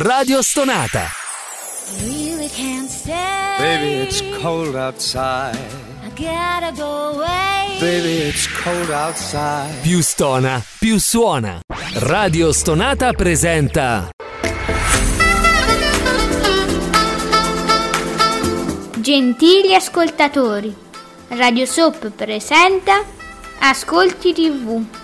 Radio Stonata. Really can't stay. Baby, it's cold outside. I gotta go away. Baby, it's cold outside. Più stona, più suona. Radio Stonata presenta Gentili ascoltatori, Radio Soap presenta Ascolti TV.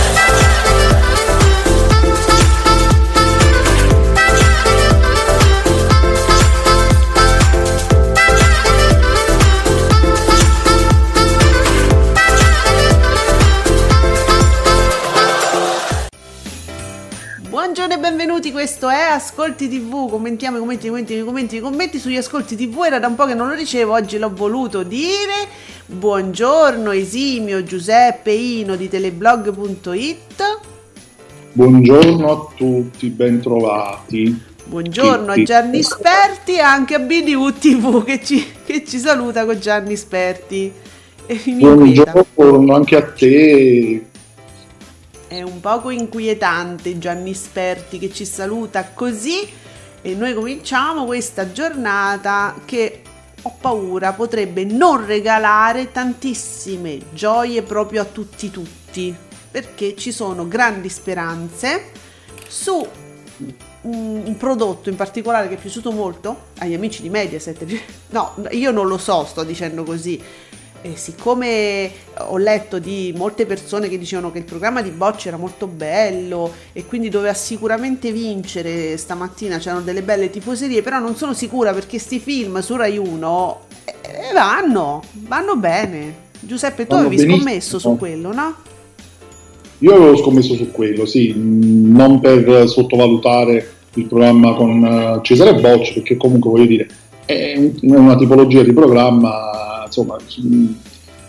Buongiorno e benvenuti, questo è Ascolti TV, commentiamo i commenti, i commenti, i commenti, i commenti sugli Ascolti TV, era da un po' che non lo dicevo, oggi l'ho voluto dire. Buongiorno esimio Giuseppe Ino di teleblog.it, Buongiorno a tutti, bentrovati. buongiorno a Gianni Sperti e anche a BDU TV che ci, che ci saluta con Gianni Sperti. Buongiorno anche a te. È un poco inquietante Gianni Sperti che ci saluta così e noi cominciamo questa giornata che ho paura potrebbe non regalare tantissime gioie proprio a tutti tutti perché ci sono grandi speranze su un prodotto in particolare che è piaciuto molto agli amici di Mediaset. No, io non lo so, sto dicendo così. E siccome ho letto di molte persone che dicevano che il programma di Bocci era molto bello e quindi doveva sicuramente vincere stamattina, c'erano delle belle tifoserie, però non sono sicura perché sti film su Rai 1 eh, vanno, vanno bene. Giuseppe, tu Vanno avevi benissimo. scommesso su quello, no? Io avevo scommesso su quello, sì, non per sottovalutare il programma con eh, Cesare Bocci, perché comunque voglio dire, è una tipologia di programma, insomma,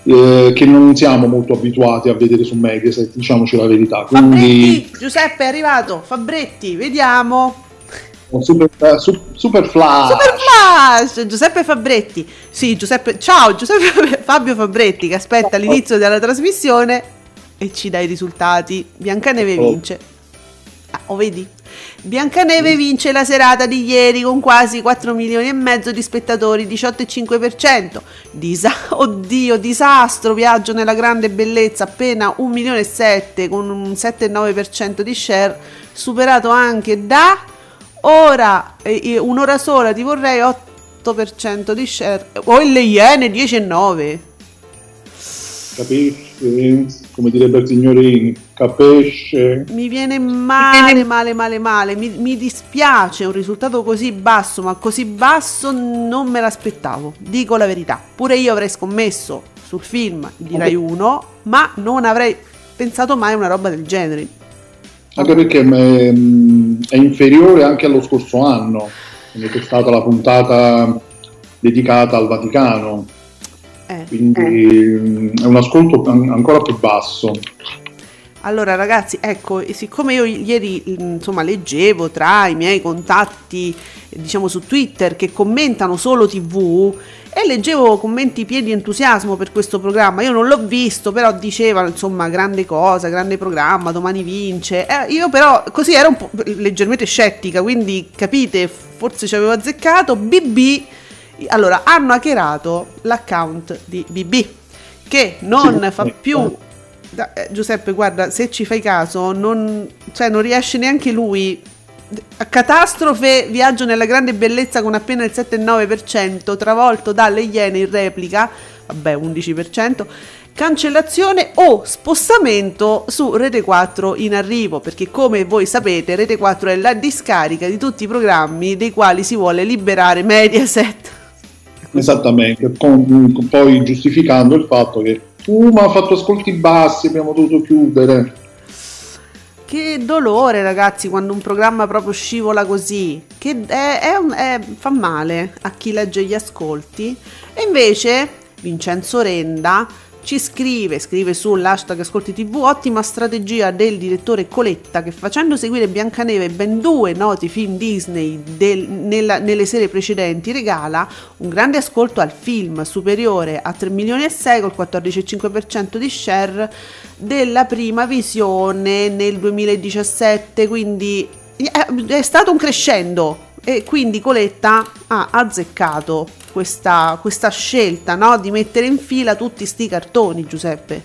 eh, che non siamo molto abituati a vedere su Mediaset, diciamoci la verità. Quindi, Fabretti, Giuseppe è arrivato, Fabretti, vediamo. un super, eh, su- super flash. Super Flash! Giuseppe Fabretti. Sì, Giuseppe. Ciao, Giuseppe Fabio Fabretti che aspetta l'inizio della trasmissione e ci dà i risultati. Biancaneve Oh. vince. Ah, oh, vedi? Biancaneve vince la serata di ieri con quasi 4 milioni e mezzo di spettatori, 18,5%. Disa- Oddio, disastro, viaggio nella grande bellezza, appena 1 milione e 7 con un 7,9% di share, superato anche da Ora, eh, eh, un'ora sola ti vorrei 8% di share. O le Iene 10,9. Capisci? Come direbbe il signorini, capisce? Mi viene male, male, male, male. Mi, mi dispiace un risultato così basso, ma così basso non me l'aspettavo. Dico la verità. Pure io avrei scommesso sul film di Rai 1, ma non avrei pensato mai a una roba del genere. Anche perché è inferiore anche allo scorso anno, quando c'è stata la puntata dedicata al Vaticano, Eh. quindi mh, è un ascolto an- ancora più basso. Allora ragazzi, ecco, siccome io ieri insomma leggevo tra i miei contatti, diciamo su Twitter, che commentano solo TV e leggevo commenti pieni di entusiasmo per questo programma, io non l'ho visto, però dicevano insomma grande cosa, grande programma, domani vince. Eh, io però così ero un po' leggermente scettica, quindi capite, forse ci avevo azzeccato. BB, allora hanno hackerato l'account di BB che non fa più. Da- eh, Giuseppe, guarda, se ci fai caso, non, cioè, non riesce neanche lui. A catastrofe, viaggio nella grande bellezza con appena il 7,9%, travolto dalle Iene in replica, vabbè, 11%. Cancellazione o spostamento su Rete 4 in arrivo, perché come voi sapete, Rete 4 è la discarica di tutti i programmi dei quali si vuole liberare Mediaset. Esattamente, con- con- poi giustificando il fatto che uh, ma ha fatto ascolti bassi, abbiamo dovuto chiudere. Che dolore, ragazzi, quando un programma proprio scivola così. Che è- è un- è- fa male a chi legge gli ascolti. E invece Vincenzo Renda ci scrive, scrive sull'hashtag Ascolti TV, ottima strategia del direttore Coletta che facendo seguire Biancaneve ben due noti film Disney del- nella- nelle serie precedenti regala un grande ascolto al film superiore a 3 milioni e 6 col 14,5% di share della prima visione nel 2017, quindi è, è stato un crescendo e quindi Coletta ha azzeccato questa, questa scelta no? di mettere in fila tutti sti cartoni, Giuseppe.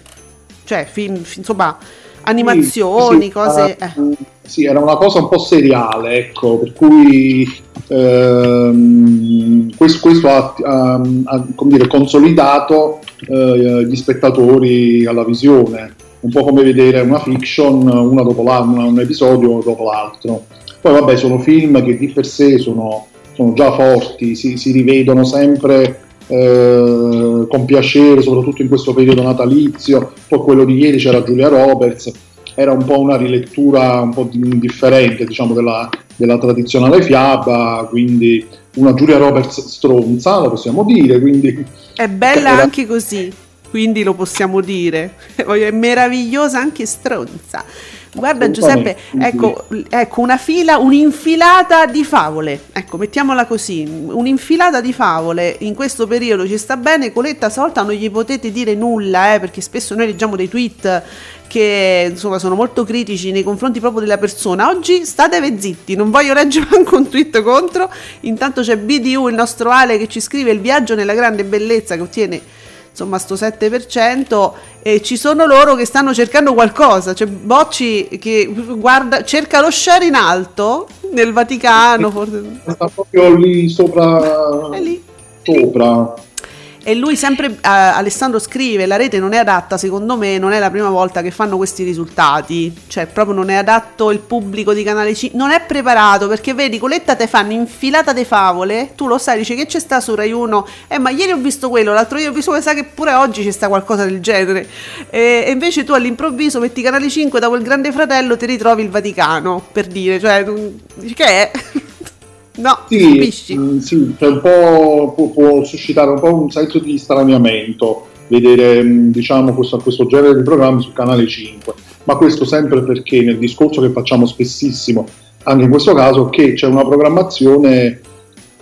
Cioè, film, fi- insomma, animazioni, Sì, cose... eh, sì, era una cosa un po' seriale, ecco, per cui ehm, questo, questo ha, ha- ha, come dire, consolidato eh, gli spettatori alla visione, un po' come vedere una fiction una dopo l'altra, un episodio dopo l'altro. Poi vabbè, sono film che di per sé sono, sono già forti, si, si rivedono sempre eh, con piacere, soprattutto in questo periodo natalizio. Poi quello di ieri c'era Giulia Roberts, era un po' una rilettura un po' di- differente diciamo, della, della tradizionale fiaba, quindi una Giulia Roberts stronza, lo possiamo dire, quindi È bella Era- anche così, quindi lo possiamo dire. È meravigliosa anche stronza. Guarda Giuseppe, ecco, ecco una fila, un'infilata di favole. Ecco, mettiamola così, un'infilata di favole in questo periodo ci sta bene. Coletta, stavolta non gli potete dire nulla, eh, perché spesso noi leggiamo dei tweet che insomma sono molto critici nei confronti proprio della persona. Oggi statevi zitti, non voglio leggere anche un tweet contro. Intanto c'è BDU, il nostro Ale, che ci scrive il viaggio nella grande bellezza che ottiene insomma sto 7% e ci sono loro che stanno cercando qualcosa, c'è Bocci che guarda, cerca lo share in alto nel Vaticano, forse sta proprio lì sopra. è lì. sopra. E lui sempre, eh, Alessandro scrive, la rete non è adatta, secondo me non è la prima volta che fanno questi risultati, cioè proprio non è adatto il pubblico di Canale 5, non è preparato perché vedi, Coletta te fanno infilata de favole, tu lo sai, dici che c'è sta su Rai 1, eh ma ieri ho visto quello, l'altro ieri ho visto quello, sai che pure oggi c'è sta qualcosa del genere, e, e invece tu all'improvviso metti Canale 5, dopo il Grande Fratello ti ritrovi il Vaticano, per dire, cioè, che è? No, Sì, mm, sì, cioè un po' può, può suscitare un po' un senso di straniamento vedere mm, diciamo, questo, questo genere di programmi su Canale 5, ma questo sempre perché nel discorso che facciamo spessissimo, anche in questo caso, che c'è una programmazione,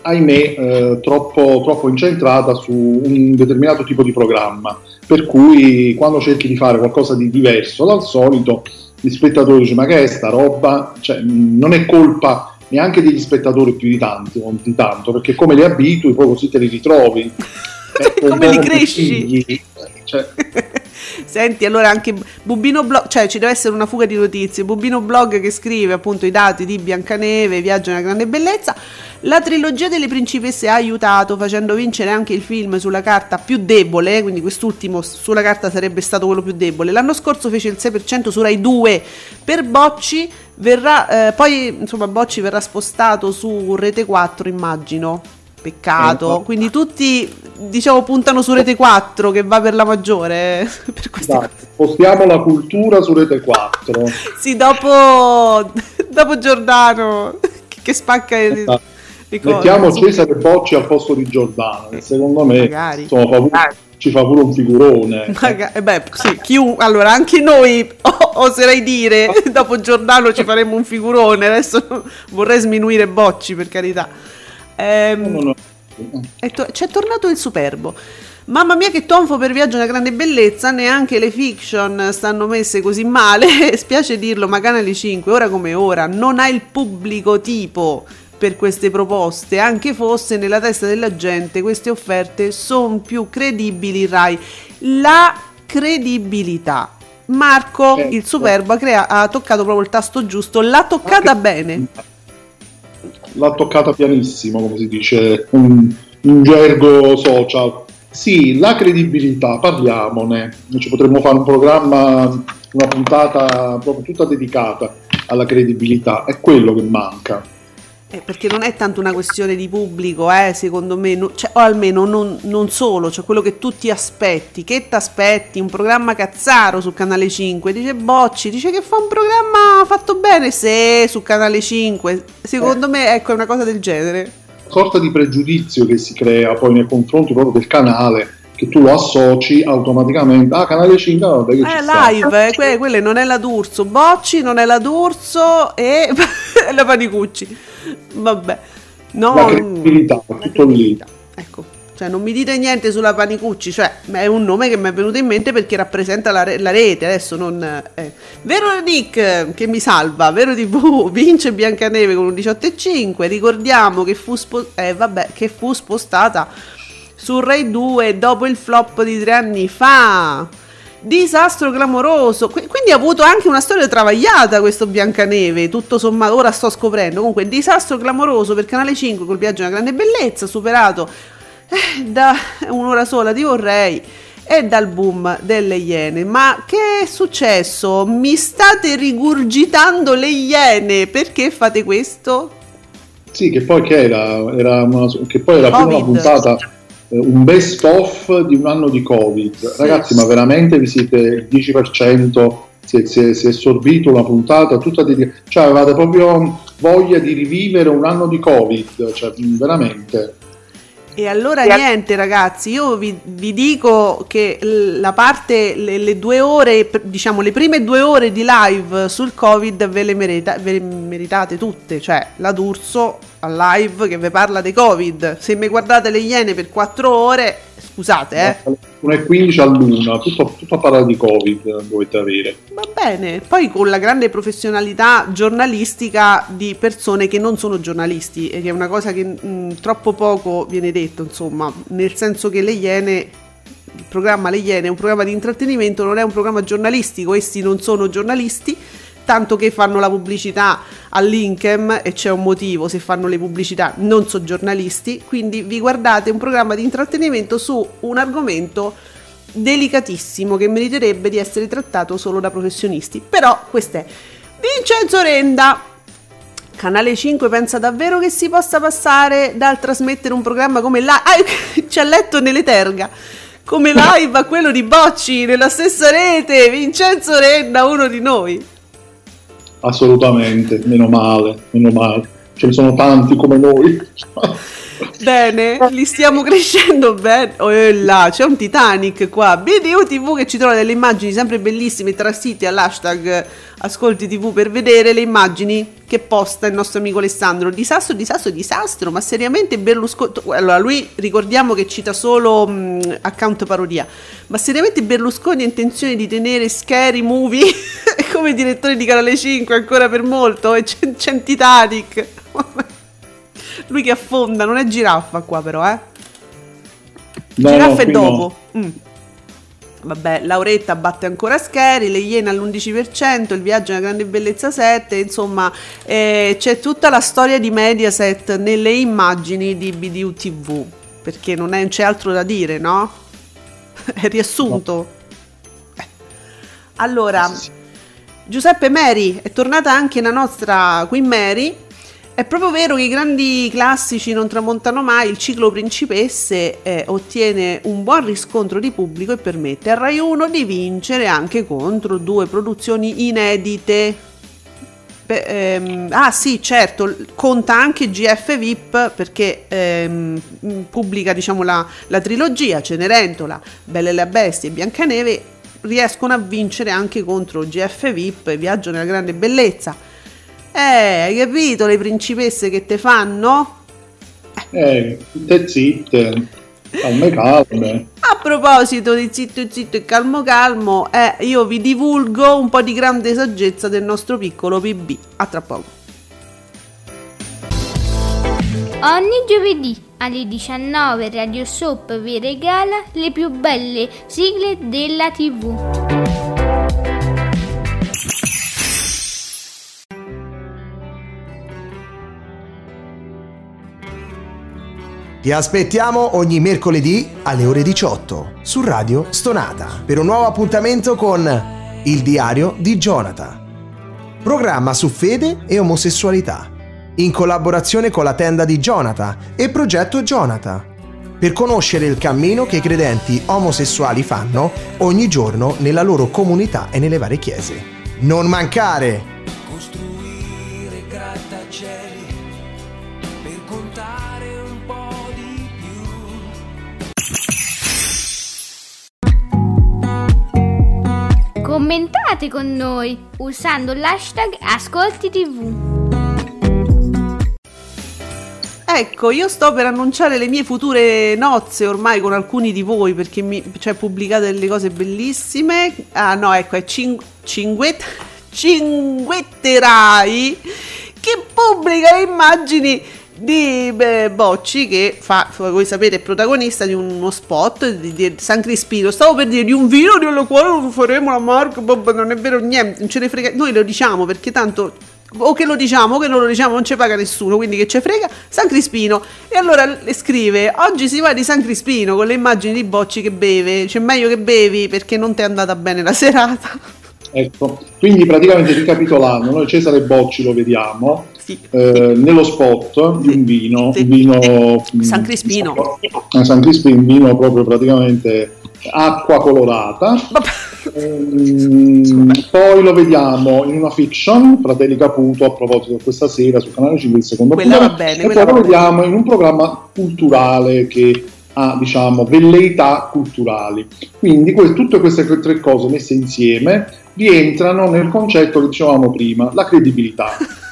ahimè, eh, troppo, troppo incentrata su un determinato tipo di programma, per cui quando cerchi di fare qualcosa di diverso dal solito, gli spettatori dicono ma che è sta roba? Cioè, mm, non è colpa neanche degli spettatori più di tanto, di tanto perché come li abitui poi così te li ritrovi. Ecco, un Come li cresci? figli. Cioè, Senti, allora anche Bubino Blog, cioè ci deve essere una fuga di notizie. Bubino Blog che scrive appunto i dati di Biancaneve, Viaggio nella grande bellezza. La trilogia delle principesse ha aiutato facendo vincere anche il film sulla carta più debole, quindi quest'ultimo sulla carta sarebbe stato quello più debole. L'anno scorso fece il 6% su Rai 2 per Bocci, verrà, eh, poi insomma Bocci verrà spostato su Rete 4 immagino. Peccato, quindi tutti diciamo puntano su Rete 4 che va per la maggiore eh, per queste dai, spostiamo la cultura su Rete 4. Sì, dopo, dopo Giordano che, che spacca le, Esatto. le cose. Mettiamo Cesare Bocci al posto di Giordano, secondo me Magari. insomma, fa pure- ci fa pure un figurone. Maga- eh beh, sì, chiun- allora anche noi o- oserei dire dopo Giordano ci faremo un figurone. Adesso vorrei sminuire Bocci per carità. Ehm, No, no, no. È to- c'è tornato il superbo. Mamma mia che tonfo per viaggio una grande bellezza, neanche le fiction stanno messe così male, spiace dirlo, ma Canale 5, ora come ora, non ha il pubblico tipo per queste proposte, anche fosse nella testa della gente queste offerte sono più credibili Rai. La credibilità. Marco, Certo. il superbo, ha, crea- ha toccato proprio il tasto giusto, l'ha toccata bene. L'ha toccata pianissimo, come si dice un- in gergo social. Sì, la credibilità, parliamone. Ci potremmo fare un programma, una puntata proprio tutta dedicata alla credibilità. È quello che manca. Eh, perché non è tanto una questione di pubblico, eh, secondo me, no- cioè, o almeno non, non solo, cioè quello che tu ti aspetti. Che ti aspetti? Un programma cazzaro su Canale 5? Dice Bocci, dice che fa un programma fatto bene, se su Canale 5. Secondo me, ecco, è una cosa del genere. sorta di pregiudizio che si crea poi nei confronti proprio del canale che tu lo associ automaticamente. Ah, canale 5, vabbè, che Eh, live, eh, que- quelle non è la D'Urso, Bocci non è la D'Urso e la Panicucci. Vabbè. No, La credibilità, la tutto lì. Ecco, cioè non mi dite niente sulla Panicucci, cioè è un nome che mi è venuto in mente perché rappresenta la, re- la rete, adesso non... eh. Vero Nick che mi salva, Vero TV vince Biancaneve con un 18,5, ricordiamo che fu, spo- eh, vabbè, che fu spostata su Rai 2 dopo il flop di tre anni fa. Disastro clamoroso. Qui- Quindi ha avuto anche una storia travagliata questo Biancaneve. Tutto sommato, ora sto scoprendo. Comunque, disastro clamoroso per Canale 5 col viaggio una grande bellezza, superato eh, da un'ora sola ti vorrei e dal boom delle iene. Ma che è successo? Mi state rigurgitando le iene. Perché fate questo? Sì, che poi che era, era una, che poi era più una Covid. puntata, un best of di un anno di Covid. Ragazzi, ma veramente vi siete il 10%, si è, si è- si è sorbito una puntata tutta di... Cioè avevate proprio voglia di rivivere un anno di Covid, cioè veramente. E allora niente ragazzi, io vi, vi dico che la parte, le, le due ore, diciamo le prime due ore di live sul Covid ve le, merita- ve le meritate tutte, cioè la D'Urso al live che vi parla di Covid, se mi guardate le Iene per quattro ore, scusate eh, 1.15 all'una, tutto, tutto a parlare di Covid dovete avere. va bene, poi con la grande professionalità giornalistica di persone che non sono giornalisti, che è una cosa che mh, troppo poco viene detto, insomma, nel senso che le Iene il programma Le Iene è un programma di intrattenimento, non è un programma giornalistico, essi non sono giornalisti, tanto che fanno la pubblicità all'Inchem e c'è un motivo se fanno le pubblicità, non sono giornalisti, quindi vi guardate un programma di intrattenimento su un argomento delicatissimo che meriterebbe di essere trattato solo da professionisti. Però questo è Vincenzo Renda. Canale 5 pensa davvero che si possa passare dal trasmettere un programma come la ah, ci ha letto nelle terga come live a quello di Bocci nella stessa rete Vincenzo Renda uno di noi Assolutamente, meno male, meno male. Ce ne sono tanti come noi. bene li stiamo crescendo bene oh, e là c'è un Titanic qua. BDU TV che ci trova delle immagini sempre bellissime tra siti all'hashtag ascolti TV per vedere le immagini che posta il nostro amico Alessandro. Disastro disastro disastro ma seriamente Berlusconi allora lui ricordiamo che cita solo mh, account parodia ma seriamente Berlusconi ha intenzione di tenere Scary Movie come direttore di Canale 5 ancora per molto? E c'è, c'è Titanic lui che affonda non è giraffa qua però eh No, giraffa no, è qui no. dopo Mm. Vabbè, Lauretta batte ancora Scary, le Iene all'11%, il viaggio è una grande bellezza 7, insomma eh, c'è tutta la storia di Mediaset nelle immagini di BDU TV, perché non, è- non c'è altro da dire, no? È riassunto. Eh. Allora. Giuseppe Mary è tornata anche la nostra Queen Mary. È proprio vero che i grandi classici non tramontano mai, il ciclo Principesse eh, ottiene un buon riscontro di pubblico e permette a Rai 1 di vincere anche contro due produzioni inedite. Beh, ehm, ah sì, certo, conta anche GF VIP perché ehm, pubblica diciamo la, la trilogia Cenerentola, Belle la Bestia e Biancaneve riescono a vincere anche contro GF VIP e Viaggio nella grande bellezza. Eh, hai capito le principesse che te fanno? Eh, zitte zitte, calme calme. A proposito di zitto zitto e calmo calmo, eh, io vi divulgo un po' di grande saggezza del nostro piccolo PB. A tra poco. Ogni giovedì alle 19 Radio Soap vi regala le più belle sigle della TV. Ti aspettiamo ogni mercoledì alle ore 18 su Radio Stonata per un nuovo appuntamento con Il diario di Jonathan. Programma su fede e omosessualità, in collaborazione con la tenda di Jonathan e Progetto Jonathan, per conoscere il cammino che i credenti omosessuali fanno ogni giorno nella loro comunità e nelle varie chiese. Non mancare! Commentate con noi usando l'hashtag Ascolti TV. Ecco, io sto per annunciare le mie future nozze ormai con alcuni di voi perché mi cioè, pubblicate delle cose bellissime. Ah no, ecco, è cin- cinguet- Cinguetterai che pubblica le immagini di beh, Bocci che fa, voi sapete, è protagonista di uno spot di, di San Crispino. Stavo per dire di un vino di quale faremo la marca, Bob, non è vero niente, non ce ne frega. Noi lo diciamo perché tanto o che lo diciamo o che non lo diciamo non ci paga nessuno, quindi che ci frega, San Crispino. E allora le scrive, oggi si va di San Crispino con le immagini di Bocci che beve, c'è meglio che bevi perché non ti è andata bene la serata. Ecco, quindi praticamente ricapitolando, noi Cesare Bocci lo vediamo. Eh, nello spot di un vino, un vino San mh, Crispino. San Crispino, un vino proprio praticamente acqua colorata. Ehm, poi lo vediamo in una fiction, Fratelli Caputo, a proposito questa sera su Canale 5, il secondo Quella appuntamento, bene, e poi lo va bene. vediamo in un programma culturale che ha diciamo velleità culturali. Quindi que- tutte queste tre cose messe insieme rientrano nel concetto che dicevamo prima, la credibilità.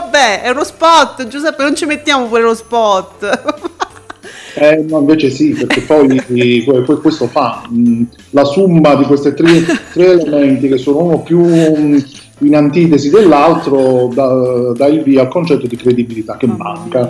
Vabbè, è uno spot, Giuseppe, non ci mettiamo pure lo spot. Eh, no, invece sì, perché poi que- questo fa mh, la somma di questi tre, tre elementi che sono uno più mh, in antitesi dell'altro, da- dà il via al concetto di credibilità che manca.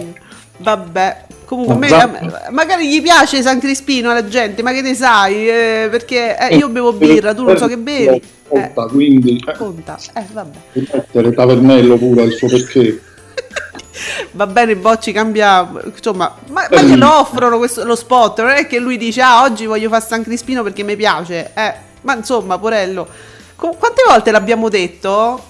Vabbè, comunque me- magari gli piace San Crispino alla gente, ma che ne sai? Eh, perché eh, io bevo birra, tu non so che bevi. Eh, Conta, quindi eh, conta, eh, vabbè. mettere Tavernello pure il suo perché. Va bene, Bocci cambia, insomma, ma, ma Eh. glielo offrono questo, lo spot, non è che lui dice, ah, oggi voglio fare San Crispino perché mi piace, eh, ma insomma, Porello, co- quante volte l'abbiamo detto?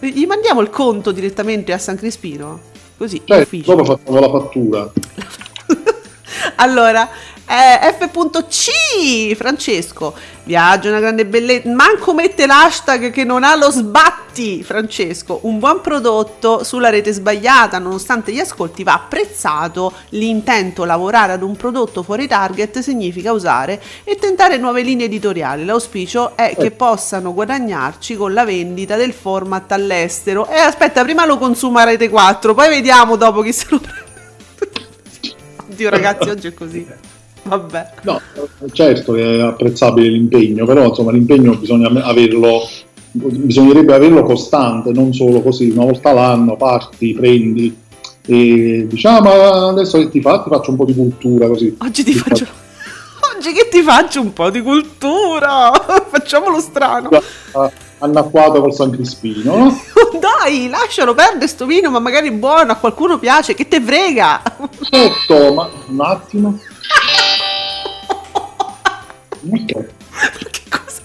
Gli mandiamo il conto direttamente a San Crispino? Così, Cioè, ufficio. dopo facciamo la fattura. allora, eh, F.C. Francesco, viaggio una grande bellezza. Manco mette l'hashtag che non ha lo sbatti. Francesco, un buon prodotto sulla rete sbagliata, nonostante gli ascolti, va apprezzato. L'intento lavorare ad un prodotto fuori target significa usare e tentare nuove linee editoriali. L'auspicio è che possano guadagnarci con la vendita del format all'estero. E aspetta, prima lo consuma Rete 4, poi vediamo dopo chi se lo prende. Oddio ragazzi, oggi è così. Vabbè. No, certo che è apprezzabile l'impegno, però insomma l'impegno bisogna averlo, bisognerebbe averlo costante, non solo così, una volta l'anno parti, prendi e diciamo "Ah, adesso che ti fa? Ti faccio un po' di cultura così. Oggi ti faccio. Oggi che ti faccio un po' di cultura. Facciamolo strano. Ah, Annacquato col San Crispino, no? Dai, lascialo perdere sto vino, ma magari è buono, a qualcuno piace, che te frega. Sotto, ma un attimo. Cos'è?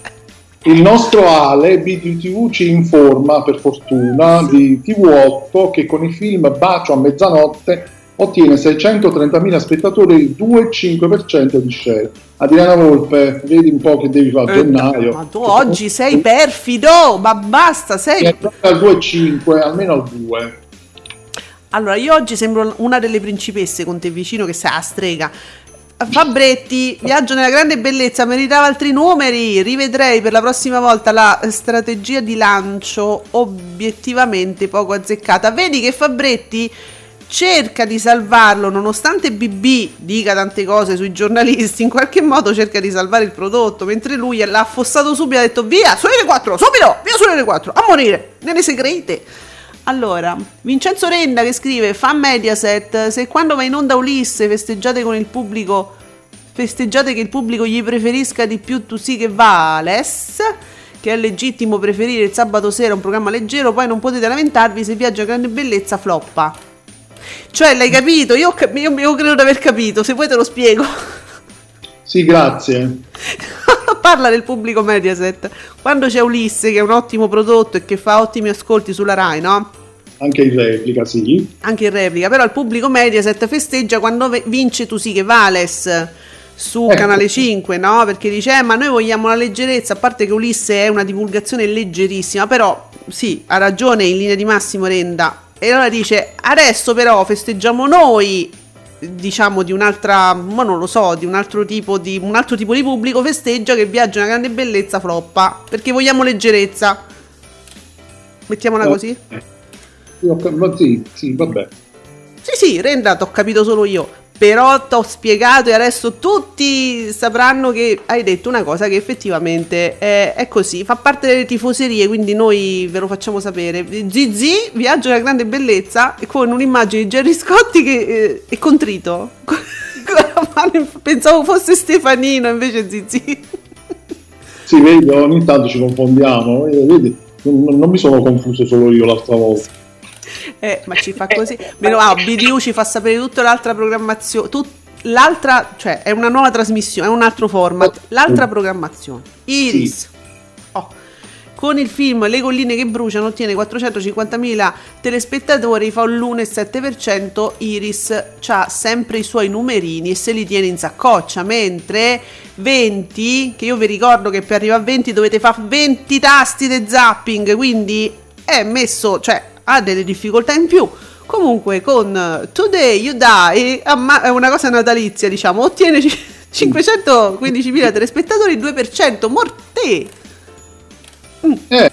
Il nostro Ale BTV ci informa per fortuna di TV8 che con il film Bacio a mezzanotte ottiene 630.000 spettatori il 2,5% di share. Adriana Volpe, vedi un po' che devi fare a gennaio. Ma tu oggi sei perfido, ma basta, sei... È al 2,5, almeno al 2. Allora, io oggi sembro una delle principesse con te vicino che sei a strega. Fabretti, viaggio nella grande bellezza, meritava altri numeri. Rivedrei per la prossima volta la strategia di lancio obiettivamente poco azzeccata. Vedi che Fabretti cerca di salvarlo, nonostante BB dica tante cose sui giornalisti, in qualche modo cerca di salvare il prodotto, mentre lui l'ha affossato subito ha detto via, sulle 4, subito, via sulle 4, a morire, nelle segrete. Allora, Vincenzo Renda che scrive, fa Mediaset, se quando va in onda Ulisse festeggiate con il pubblico, festeggiate che il pubblico gli preferisca di più tu sì che vales, che è legittimo preferire il sabato sera un programma leggero, poi non potete lamentarvi se Viaggio a Grande Bellezza floppa. Cioè, l'hai capito? Io, io, io credo di aver capito, se vuoi te lo spiego. Sì, grazie. Parla del pubblico Mediaset. Quando c'è Ulisse, che è un ottimo prodotto e che fa ottimi ascolti sulla Rai, no? Anche in replica, sì. Anche in replica, però il pubblico Mediaset festeggia quando vince Tu sì che vales su Ecco. Canale 5, no? Perché dice, eh, ma noi vogliamo la leggerezza, a parte che Ulisse è una divulgazione leggerissima, però sì, ha ragione in linea di massimo Renda. E allora dice, adesso però festeggiamo noi diciamo di un'altra, ma non lo so, di un altro tipo di un altro tipo di pubblico festeggia che viaggio una grande bellezza floppa, perché vogliamo leggerezza. Mettiamola così? Sì, ho cap- ma sì, sì, vabbè. Sì, sì, Renda, t'ho capito solo io. Però t'ho spiegato e adesso tutti sapranno che hai detto una cosa che effettivamente è, è così, fa parte delle tifoserie, quindi noi ve lo facciamo sapere. Zizi, viaggio della grande bellezza, con un'immagine di Jerry Scotti che eh, è contrito. Pensavo fosse Stefanino, invece Zizi. Sì, vedi, ogni tanto ci confondiamo. eh, Vedi, non, non mi sono confuso solo io l'altra volta. Eh, ma ci fa così. Meno ah, BDU ci fa sapere tutta l'altra programmazione. tut- l'altra, cioè, è una nuova trasmissione, è un altro format. L'altra programmazione. Iris. Oh. Con il film Le colline che bruciano ottiene 450.000 telespettatori, fa un l'1,7%. Iris ha sempre i suoi numerini e se li tiene in saccoccia. Mentre 20, che io vi ricordo che per arrivare a 20 dovete fare 20 tasti di zapping, quindi è messo, cioè ha delle difficoltà in più. Comunque con eh, Today You Die amma- è una cosa natalizia, diciamo, ottiene ci- 515.000 telespettatori, 2%, morte! Eh,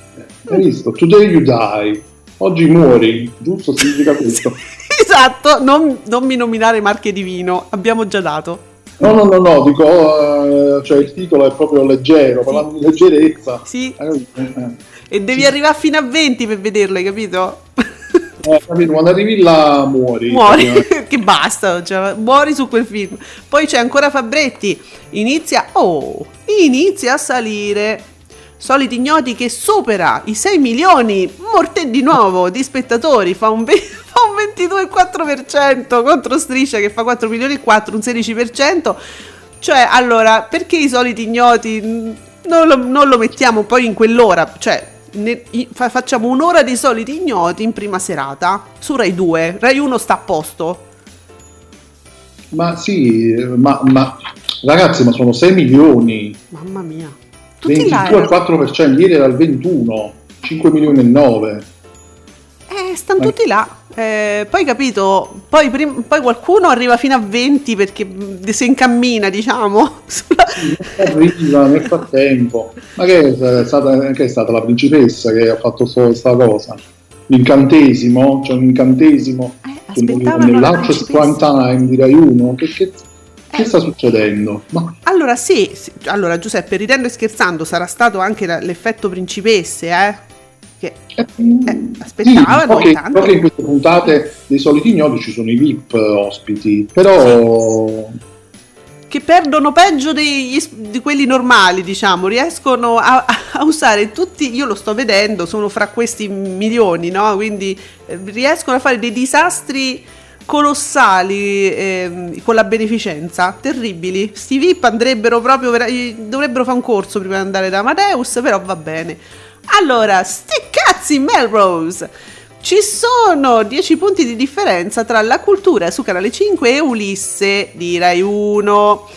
hai visto? Today you die. Oggi muori, giusto? Significa questo. Esatto, non, non mi nominare marche di vino, abbiamo già dato. No, no, no, no, dico, eh, cioè il titolo è proprio leggero, parlando di leggerezza. Sì, Eh, eh, e devi arrivare fino a 20 per vederlo, hai capito? eh, capito? Quando arrivi là muori. Muori, che basta, cioè, muori su quel film. Poi c'è ancora Fabretti, inizia, oh, inizia a salire. Soliti ignoti che supera i 6 milioni, morte di nuovo, di spettatori, fa un, ve- fa un 22,4% contro Striscia che fa 4 milioni e 4, un 16%. Cioè, allora, perché i soliti ignoti mh, non lo, non lo mettiamo poi in quell'ora? Cioè, ne- fa- facciamo un'ora di soliti ignoti in prima serata su Rai 2. Rai 1 sta a posto. Ma sì, ma, ma ragazzi, ma sono 6 milioni, Mamma mia. Tutti là. 22,4%, ieri era il 21, 5 milioni e 9. Eh, stanno tutti là. Eh, poi capito, poi, prim- poi qualcuno arriva fino a 20 perché mh, si incammina, diciamo. Arriva nel frattempo. Ma che è stata, che è stata la principessa che ha fatto questa cosa? L'incantesimo? C'è un incantesimo Eh, principessa. Time di Rai 1? Che, che- che Eh. sta succedendo? Ma Allora sì, sì, allora Giuseppe, ridendo e scherzando, sarà stato anche l'effetto principesse, eh? Che Eh, aspettavano sì, so che, tanto. so che in queste puntate dei soliti ignoti ci sono i VIP ospiti, però che perdono peggio degli di quelli normali, diciamo, riescono a, a usare tutti, io lo sto vedendo, sono fra questi milioni, no? Quindi eh, riescono a fare dei disastri colossali ehm, con la beneficenza, terribili. Sti VIP andrebbero proprio, dovrebbero fare un corso prima di andare da Amadeus, però va bene. Allora, sti cazzi Melrose! Ci sono 10 punti di differenza tra la cultura su Canale 5 e Ulisse di Rai 1.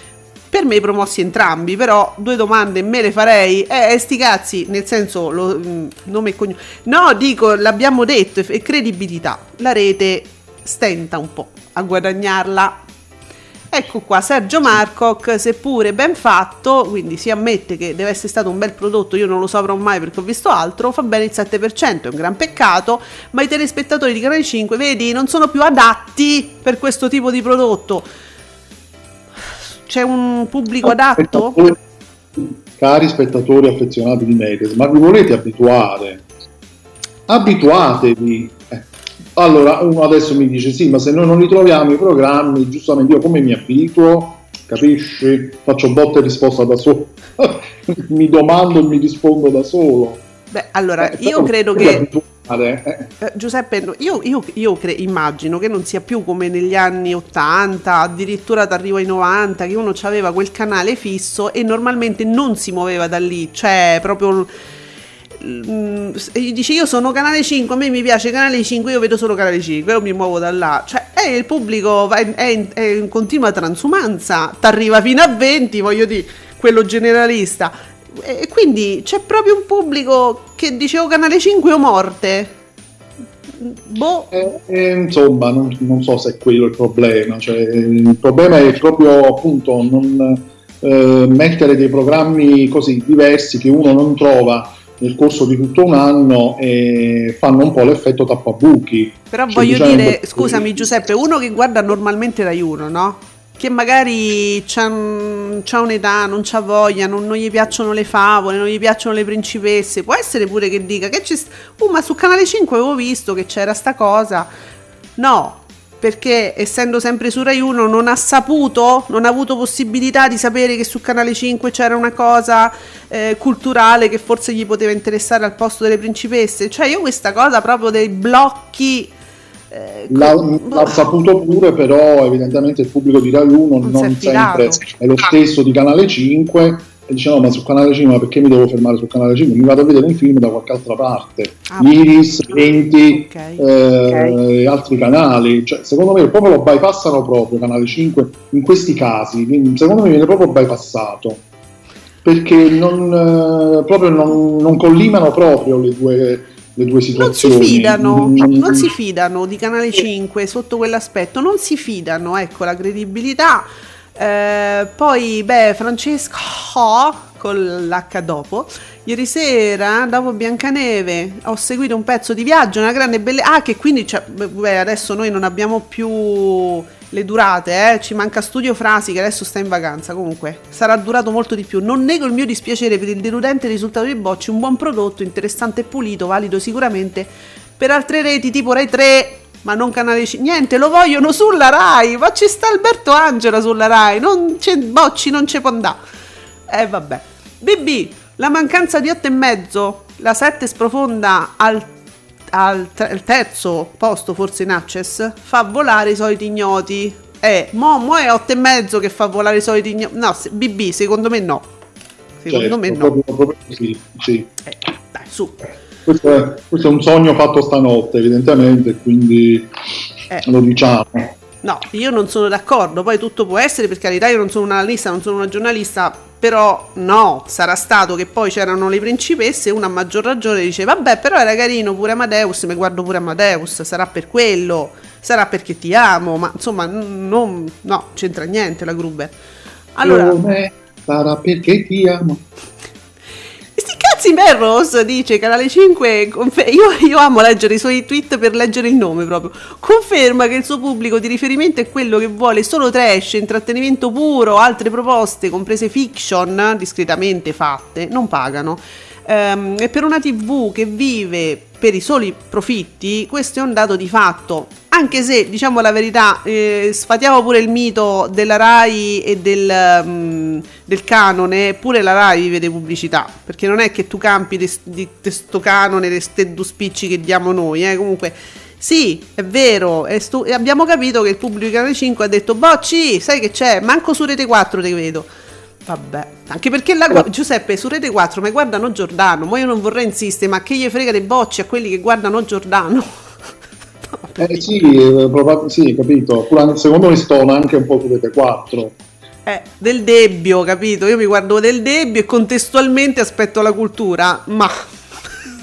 Per me promossi entrambi, però due domande me le farei. Eh, sti cazzi, nel senso, lo, mm, nome e cognome. No, dico, l'abbiamo detto, e credibilità. La rete stenta un po' a guadagnarla. Ecco qua, Sergio Marcoc, seppure ben fatto, quindi si ammette che deve essere stato un bel prodotto, io non lo saprò mai perché ho visto altro, fa bene il 7%, è un gran peccato, ma i telespettatori di Canale 5, vedi, non sono più adatti per questo tipo di prodotto. C'è un pubblico adatto? Cari spettatori affezionati di Medias, ma vi volete abituare? Abituatevi. Allora, uno adesso mi dice, sì, ma se noi non ritroviamo i programmi, giustamente io come mi abituo? Capisci? Faccio botta e risposta da solo. mi domando e mi rispondo da solo. Beh, allora, Eh, io credo che... eh. Eh, Giuseppe, io, io- io cre- immagino che non sia più come negli anni 80, addirittura t'arrivo ai 90, che uno aveva quel canale fisso e normalmente non si muoveva da lì, cioè proprio... mm, e dice io sono canale 5, a me mi piace canale 5, io vedo solo canale 5, io mi muovo da là. Cioè, eh, il pubblico in- è, in, è in continua transumanza, t'arriva fino a 20, voglio dire, quello generalista. E quindi c'è proprio un pubblico che dice o canale 5 o morte. boh, Eh, eh, insomma, non, non so se è quello il problema. Cioè, il problema è proprio appunto non eh, mettere dei programmi così diversi che uno non trova nel corso di tutto un anno e fanno un po' l'effetto tappabuchi. Però Cioè, voglio diciamo dire, scusami Giuseppe, uno che guarda normalmente Rai 1, no? Che magari c'ha, c'ha un'età, non c'ha voglia, non, non gli piacciono le favole, non gli piacciono le principesse. Può essere pure che dica che c'è. st- Uh, ma su Canale 5 avevo visto che c'era sta cosa. No, perché essendo sempre su Rai 1 non ha saputo, non ha avuto possibilità di sapere che su Canale 5 c'era una cosa eh, culturale che forse gli poteva interessare al posto delle principesse. Cioè io questa cosa proprio dei blocchi... eh, L'ha, co- l'ha saputo pure, però evidentemente il pubblico di Rai 1 Non non, sempre è lo stesso di Canale 5 e dice no ma su Canale 5 ma perché mi devo fermare su Canale 5? Mi vado a vedere un film da qualche altra parte Ah, Iris, 20 ok. eh, e altri canali cioè, secondo me proprio lo bypassano proprio Canale 5 in questi casi secondo me viene proprio bypassato perché non, eh, proprio non, non collimano proprio le due, le due Non si situazioni fidano, Mm, non si fidano di Canale 5 sotto quell'aspetto, non si fidano, ecco la credibilità. Eh, poi, beh, Francesco con l'H dopo. Ieri sera, dopo Biancaneve, ho seguito un pezzo di viaggio, una grande bellezza. Ah, che quindi cioè, beh, adesso noi non abbiamo più le durate, eh? ci manca Studio Frasi che adesso sta in vacanza. Comunque sarà durato molto di più. Non nego il mio dispiacere per il deludente risultato di Bocci, un buon prodotto, interessante e pulito, valido sicuramente per altre reti tipo Rai 3. Ma non canale 5, niente, lo vogliono sulla Rai. Ma ci sta Alberto Angela sulla Rai. Non c'è Bocci, non c'è Pondà. Eh vabbè. BB, la mancanza di 8 e mezzo, la 7 sprofonda al, al al terzo posto, forse in Access, fa volare i soliti ignoti. Eh, mo, mo è 8 e mezzo che fa volare i soliti ignoti. No, se- BB, secondo me no. Secondo Certo, me no. proprio- proprio così, sì. Eh, dai, su. Questo è, questo è un sogno fatto stanotte, evidentemente, quindi Eh. lo diciamo. No, io non sono d'accordo, poi tutto può essere, per carità io non sono una analista, non sono una giornalista, però no, sarà stato che poi c'erano le principesse e una a maggior ragione dice vabbè però era carino pure Amadeus, mi guardo pure Amadeus, sarà per quello, sarà perché ti amo, ma insomma non, no, c'entra niente la Gruber. Allora, Come sarà perché ti amo. Merros dice Canale 5 confer- io, io amo leggere i suoi tweet per leggere il nome proprio. Conferma che il suo pubblico di riferimento è quello che vuole solo trash, intrattenimento puro altre proposte comprese fiction discretamente fatte non pagano. Ehm, e per una tv che vive per i soli profitti questo è un dato di fatto anche se diciamo la verità eh, sfatiamo pure il mito della Rai e del, mm, del canone pure la Rai vive di pubblicità perché non è che tu campi di, di canone di ste due spicci che diamo noi eh. comunque sì, è vero, è stu- abbiamo capito che il pubblico di Canale 5 ha detto Bocci, sai che c'è? Manco su Rete 4 te vedo. Vabbè, anche perché la gu- Giuseppe su Rete 4 ma guardano Giordano, ma io non vorrei insistere, ma che gli frega dei bocci a quelli che guardano Giordano? Eh sì, eh, probab- sì, capito. Secondo me stona anche un po' su Rete 4. Eh, del debbio, capito? Io mi guardo del debbio e contestualmente aspetto la cultura, ma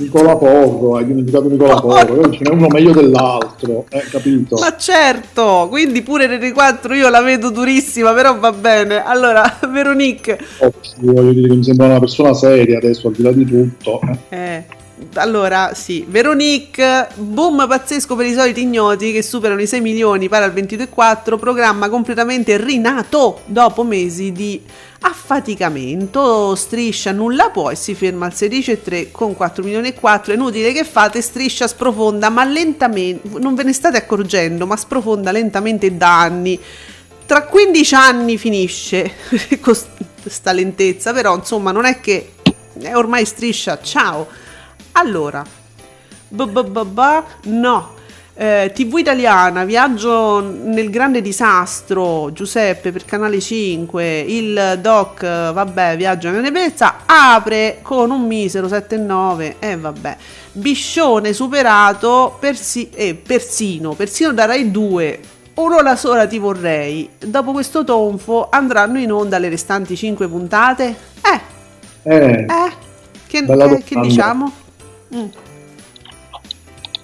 Nicola Porro, hai dimenticato Nicola Porro, ce n'è uno meglio dell'altro, eh, capito? Ma certo, quindi pure Rete 4 io la vedo durissima, però va bene. Allora, Veronique, Oh, sì, voglio dire che mi sembra una persona seria adesso, al di là di tutto. eh. eh, allora sì, Veronique, boom pazzesco per i soliti ignoti che superano i 6 milioni, pari al 22,4, programma completamente rinato dopo mesi di affaticamento, striscia nulla può e si ferma al 16,3 con 4 milioni e 4, è inutile che fate, striscia sprofonda ma lentamente, non ve ne state accorgendo, ma sprofonda lentamente da anni tra 15 anni finisce questa lentezza, però insomma non è che è ormai striscia, ciao. Allora, ba, no. Eh, TV italiana, viaggio nel grande disastro, Giuseppe per Canale 5, il doc, eh, vabbè, viaggio nella nebezza, apre con un misero 7,9 e eh, vabbè. Biscione superato persi- eh, persino, persino da Rai 2, un'ora sola ti vorrei. Dopo questo tonfo andranno in onda le restanti 5 puntate? Eh, Eh, eh, che, Bella che- diciamo? Mm.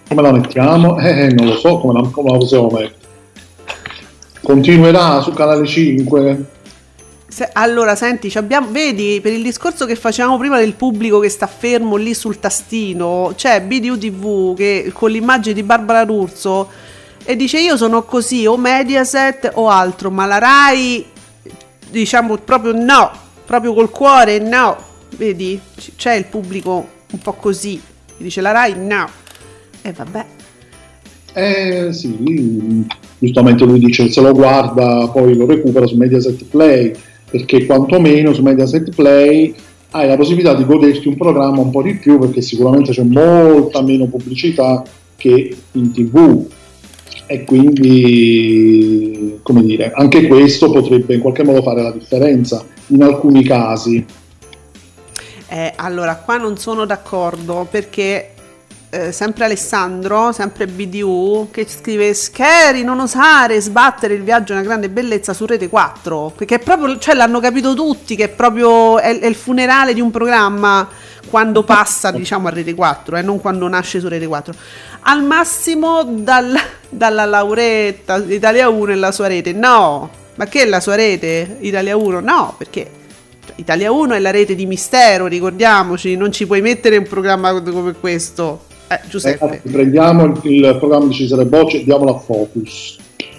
Come la mettiamo? Eh, non lo so come la, come la possiamo mettere. Continuerà su canale 5? Se- allora, senti, abbiamo- vedi, per il discorso che facevamo prima del pubblico che sta fermo lì sul tastino, c'è BDU TV che con l'immagine di Barbara D'Urso e dice io sono così, o Mediaset o altro, ma la Rai, diciamo proprio no, proprio col cuore no, vedi, c'è il pubblico un po' così, dice la Rai no, e vabbè, Eh sì, giustamente lui dice se lo guarda poi lo recupera su Mediaset Play, perché quantomeno su Mediaset Play hai la possibilità di goderti un programma un po' di più perché sicuramente c'è molta meno pubblicità che in tv e quindi come dire anche questo potrebbe in qualche modo fare la differenza in alcuni casi Eh, allora, qua non sono d'accordo perché eh, sempre Alessandro, sempre BDU, che scrive Scary, non osare, sbattere il viaggio è una grande bellezza su Rete 4. Perché è proprio, cioè l'hanno capito tutti che è proprio è, è il funerale di un programma quando passa, diciamo, a Rete 4 e non quando nasce su Rete 4. Al massimo dal- dalla Lauretta Italia 1 e la sua rete. No, ma che è la sua rete Italia 1? No, perché Italia 1 è la rete di mistero, ricordiamoci, non ci puoi mettere un programma come questo. Eh, Giuseppe. Eh, prendiamo il, il programma di Cesare Bocci e diamolo a Focus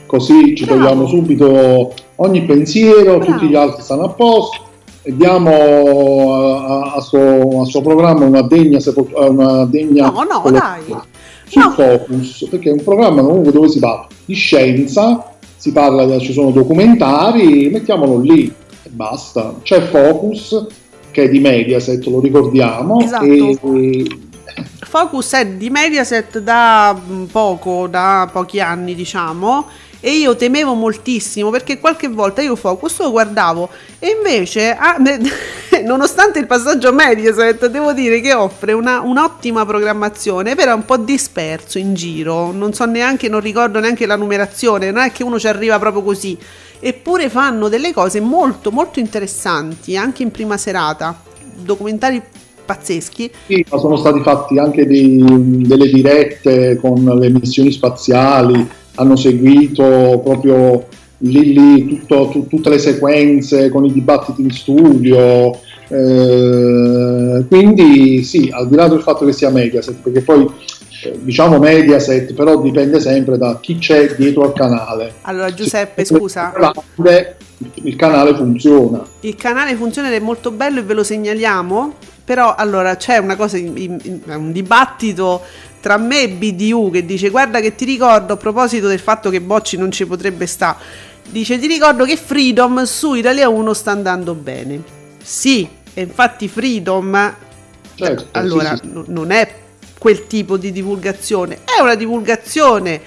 così ci Bravo. togliamo subito ogni pensiero Bravo. tutti gli altri stanno a posto e diamo a, a suo, a suo programma una degna, eh, una degna No, no, dai. sul No. Focus perché è un programma comunque dove si parla di scienza si parla, ci sono documentari mettiamolo lì e basta c'è Focus che è di Mediaset lo ricordiamo Esatto. e, Focus è di Mediaset da mm, poco, da pochi anni diciamo, e io temevo moltissimo perché qualche volta io Focus lo guardavo e invece, ah, nonostante il passaggio a Mediaset, devo dire che offre una- un'ottima programmazione, però è un po' disperso in giro, non so neanche, non ricordo neanche la numerazione, non è che uno ci arriva proprio così, eppure fanno delle cose molto molto interessanti anche in prima serata, documentari pazzeschi. Sì, ma sono stati fatti anche dei- delle dirette con le missioni spaziali, hanno seguito proprio lì, lì tutto- tu- tutte le sequenze con i dibattiti in studio. eh, quindi sì, al di là del fatto che sia Mediaset, perché poi diciamo Mediaset, però dipende sempre da chi c'è dietro al canale. Allora Giuseppe, Se- scusa, il canale funziona. il canale funziona ed è molto bello e ve lo segnaliamo, però allora c'è una cosa, in- in- in- un dibattito tra me e BDU che dice guarda che ti ricordo a proposito del fatto che Bocci non ci potrebbe stare, dice ti ricordo che Freedom su Italia 1 sta andando bene. Sì, e infatti Freedom Certo, allora sì, sì. n- non è quel tipo di divulgazione, è una divulgazione,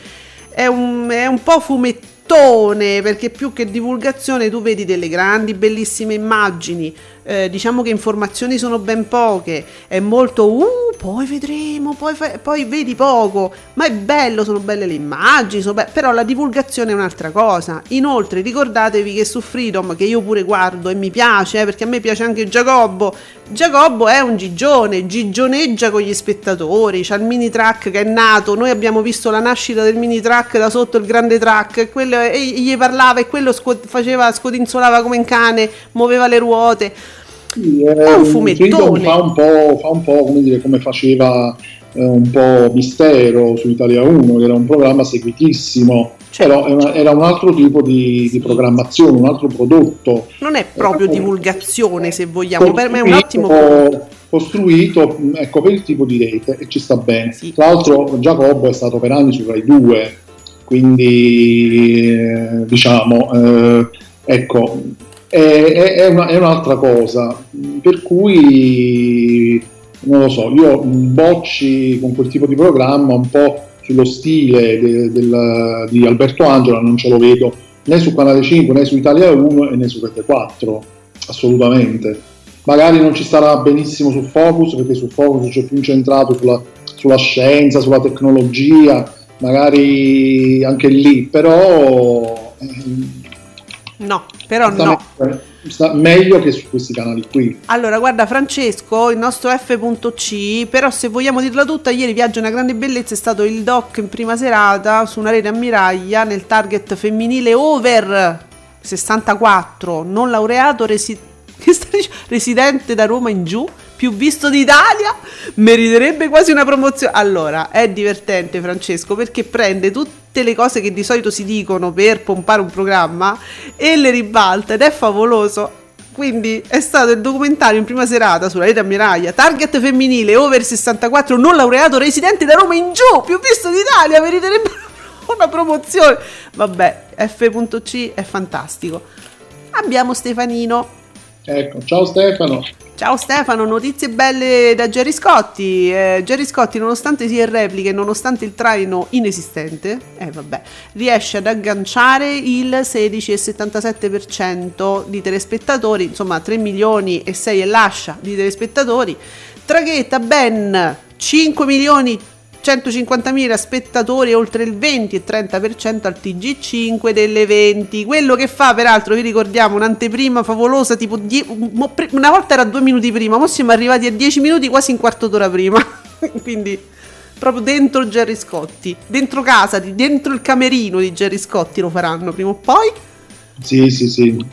è un, è un po' fumettone perché più che divulgazione tu vedi delle grandi bellissime immagini, eh, diciamo che informazioni sono ben poche, è molto uh, poi vedremo, poi, fa- poi vedi poco, ma è bello, sono belle le immagini, be- però la divulgazione è un'altra cosa. Inoltre ricordatevi che su Freedom, che io pure guardo e mi piace, eh, perché a me piace anche Giacobbo, Giacobbo è un gigione, gigioneggia con gli spettatori, c'ha il mini track che è nato, noi abbiamo visto la nascita del mini track da sotto il grande track, e, quello, e gli parlava e quello sco- faceva, scodinzolava come un cane, muoveva le ruote. Sì, È un fumettone. Fa un po', fa un po' come, dire, come faceva eh, un po' Mistero su Italia 1, che era un programma seguitissimo, Certo. era, era un altro tipo di, di programmazione, un altro prodotto. Non è proprio Eh, divulgazione se vogliamo, per me è un costruito- ottimo... costruito mh, ecco, per il tipo di rete e ci sta bene. Sì. Tra l'altro Giacobbo è stato per anni su Rai 2, quindi eh, diciamo, eh, ecco, è, è- una- è un'altra cosa, per cui non lo so, io Bocci con quel tipo di programma un po' sullo stile de- del- di Alberto Angela non ce lo vedo né su Canale 5 né su Italia 1 e né su Rete 4, assolutamente. Magari non ci starà benissimo su Focus perché su Focus c'è più incentrato sulla, sulla scienza, sulla tecnologia, magari anche lì, però... ehm, No, però no. onestamente, sta meglio che su questi canali qui. Allora, guarda Francesco, il nostro F.C, però se vogliamo dirla tutta, ieri Viaggio una grande bellezza è stato il doc in prima serata su una rete ammiraglia nel target femminile over 64, non laureato, resi- sta residente da Roma in giù, più visto d'Italia, meriterebbe quasi una promozione. Allora, è divertente Francesco perché prende tutte le cose che di solito si dicono per pompare un programma e le ribalta ed è favoloso. Quindi è stato il documentario in prima serata sulla rete ammiraglia, target femminile, over 64, non laureato, residente da Roma in giù, più visto d'Italia, meriterebbe una promozione. Vabbè, F.C è fantastico. Abbiamo Stefanino. Ecco, ciao Stefano. Ciao Stefano, notizie belle da Gerry Scotti. Eh, Gerry Scotti, nonostante sia in e nonostante il traino inesistente, eh, vabbè, riesce ad agganciare il 16,77% di telespettatori, insomma 3 milioni e 6 e lascia di telespettatori. Traghetta ben 5 milioni 150.000 spettatori oltre il 20 e 30% al TG5 delle 20 quello che fa peraltro vi ricordiamo un'anteprima favolosa tipo die- una volta era due minuti prima ora siamo arrivati a 10 minuti quasi un quarto d'ora prima. Quindi proprio dentro Gerry Scotti dentro casa dentro il camerino di Gerry Scotti lo faranno prima o poi. Sì sì sì.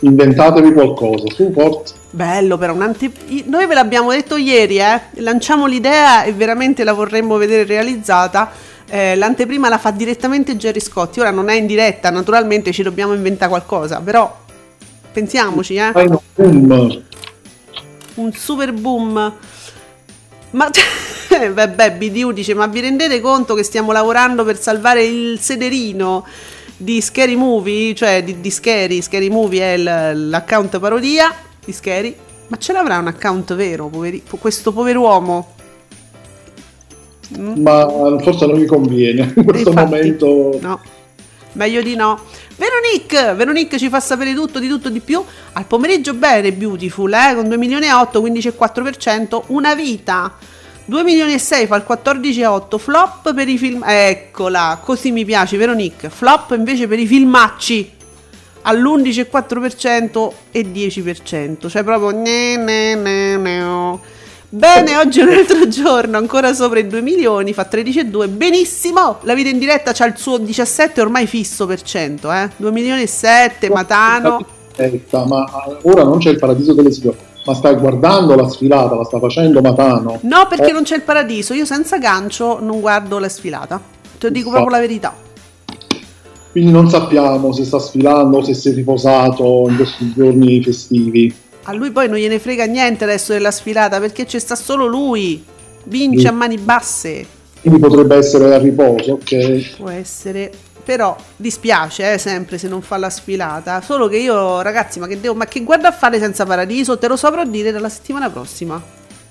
Inventatevi qualcosa su forza Bello però, ante... noi ve l'abbiamo detto ieri, eh? lanciamo l'idea e veramente la vorremmo vedere realizzata. Eh, l'anteprima la fa direttamente Gerry Scotti, ora non è in diretta, naturalmente ci dobbiamo inventare qualcosa, però pensiamoci, eh? Un super boom. Ma vabbè, BDU dice, ma vi rendete conto che stiamo lavorando per salvare il sederino? di Scary Movie, cioè di, di Scary, Scary Movie è l'account parodia di Scary. Ma ce l'avrà un account vero, poveri, questo pover'uomo? Mm? Ma forse non mi conviene in questo Infatti, momento. No, meglio di no. Veronique, Veronique ci fa sapere tutto, di tutto, di più. Al pomeriggio bene, Beautiful, eh, con 2 milioni e 8, 15,4%. Una vita, 2 milioni e 6 fa il 14,8. Flop per i film... Eccola, così mi piace, Veronique. Flop invece per i filmacci all'11,4% e 10%, cioè proprio ne, ne, ne, ne. Bene, oggi è un altro giorno, ancora sopra i 2 milioni, fa 13,2. Benissimo, la vita in diretta c'ha il suo 17 ormai fisso per cento, eh? 2 milioni e 7, Matano. Ma ora non c'è il paradiso delle situazioni. Ma stai guardando la sfilata, la sta facendo Matano? No, perché eh. non c'è il paradiso. Io senza gancio non guardo la sfilata. Te lo dico proprio la verità quindi non sappiamo se sta sfilando o se si è riposato in questi giorni festivi. A lui poi non gliene frega niente adesso della sfilata perché c'è sta solo lui, vince sì. a mani basse. Quindi potrebbe essere a riposo, ok? Può essere, però dispiace eh, sempre se non fa la sfilata. Solo che io, ragazzi, ma che devo, ma che guarda a fare senza paradiso? Te lo saprò dire dalla settimana prossima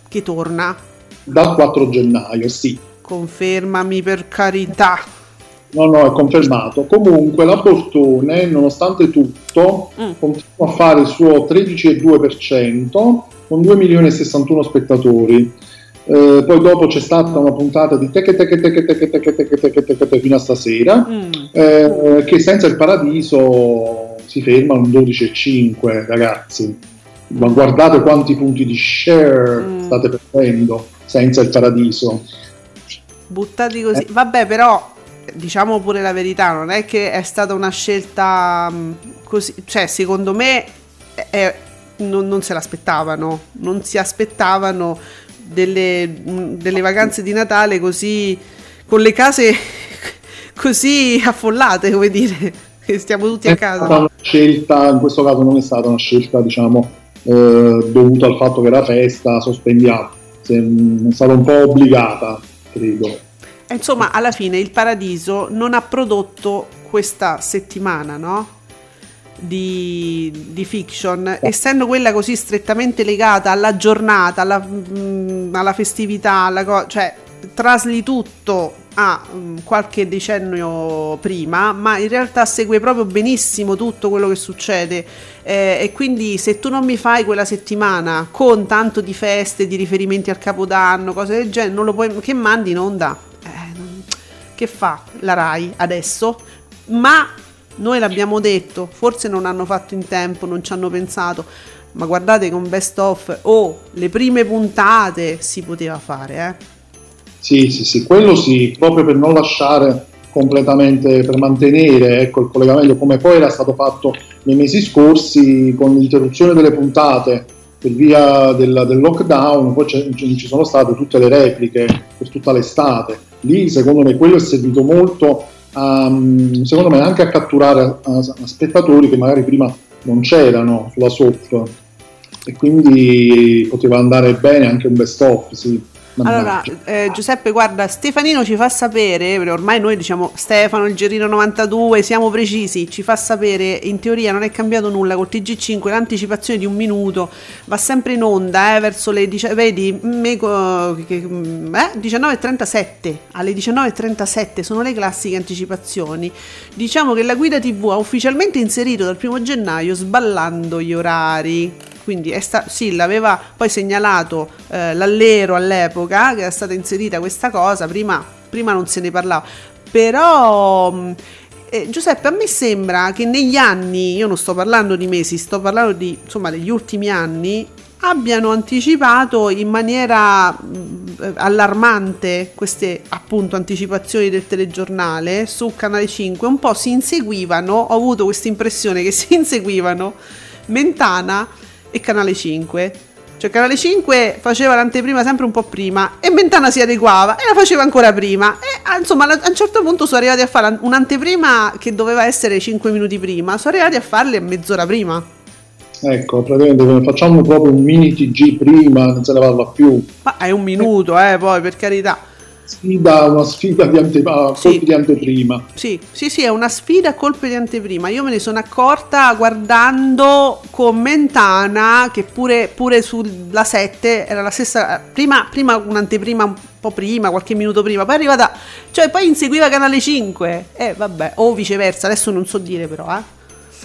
che torna. Dal 4 gennaio, sì. Confermami per carità. No, no, è confermato. Comunque la Bortone, nonostante tutto, mm. continua a fare il suo 13,2% con 2 milioni e 61 spettatori. Eh, poi dopo c'è stata una puntata di teche teche teche teche teche teche teche teche teche fino a stasera mm. eh, che senza il paradiso si ferma un 12,5 ragazzi ma guardate quanti punti di share mm. state perdendo senza il paradiso buttati così eh. vabbè però diciamo pure la verità, non è che è stata una scelta mm, così, cioè secondo me è, non, non, se l'aspettavano, non si aspettavano delle, mm, delle vacanze di Natale così, con le case così affollate, come dire, che stiamo tutti a casa. Una scelta, in questo caso non è stata una scelta, diciamo, eh, dovuta al fatto che la festa sospendiamo, è stata un po' obbligata, credo. Insomma, alla fine il Paradiso non ha prodotto questa settimana, no? Di, di, fiction, essendo quella così strettamente legata alla giornata, alla, mm, alla festività, alla co- cioè trasli tutto a mm, qualche decennio prima, ma in realtà segue proprio benissimo tutto quello che succede. Eh, e quindi se tu non mi fai quella settimana con tanto di feste, di riferimenti al capodanno, cose del genere, non lo puoi, che mandi in onda che fa la RAI adesso, ma noi l'abbiamo detto, forse non hanno fatto in tempo, non ci hanno pensato, ma guardate con best of o le prime puntate si poteva fare, eh. Sì, sì, sì, quello sì, proprio per non lasciare completamente, per mantenere ecco, il collegamento come poi era stato fatto nei mesi scorsi con l'interruzione delle puntate per via del, del lockdown, poi ci sono state tutte le repliche per tutta l'estate. Lì secondo me quello è servito molto a, secondo me anche a catturare a, a spettatori che magari prima non c'erano sulla soap e quindi poteva andare bene anche un best of, sì. Allora, eh, Giuseppe, guarda, Stefanino ci fa sapere, ormai noi diciamo Stefano, il Gerino 92, siamo precisi, ci fa sapere, in teoria non è cambiato nulla col TG5, l'anticipazione di un minuto va sempre in onda, eh, verso le, dici- vedi, me- mm, eh, 19.37, alle 19.37 sono le classiche anticipazioni. Diciamo che la guida TV ha ufficialmente inserito dal primo gennaio sballando gli orari quindi sta- sì, l'aveva poi segnalato eh, l'allero all'epoca che era stata inserita questa cosa, prima, prima non se ne parlava, però mh, eh, Giuseppe a me sembra che negli anni, io non sto parlando di mesi, sto parlando di insomma degli ultimi anni, abbiano anticipato in maniera eh, allarmante queste appunto anticipazioni del telegiornale su Canale 5, un po' si inseguivano, ho avuto questa impressione che si inseguivano Mentana e Canale 5. Cioè Canale 5 faceva l'anteprima sempre un po' prima e Mentana si adeguava e la faceva ancora prima. E ah, insomma a un certo punto sono arrivati a fare un'anteprima che doveva essere 5 minuti prima, sono arrivati a farle mezz'ora prima. Ecco, praticamente facciamo proprio un mini TG prima, non se ne parla più. Ma è un minuto, eh, poi per carità. Sfida, una sfida di, ante, a Sì. colpi di anteprima. Sì, sì, sì, è una sfida a colpi di anteprima. Io me ne sono accorta guardando con Mentana, che pure, pure sulla 7 era la stessa. Prima, prima un'anteprima un po' prima, qualche minuto prima, poi è arrivata. Cioè, poi inseguiva Canale 5. E vabbè, o viceversa, adesso non so dire però, eh.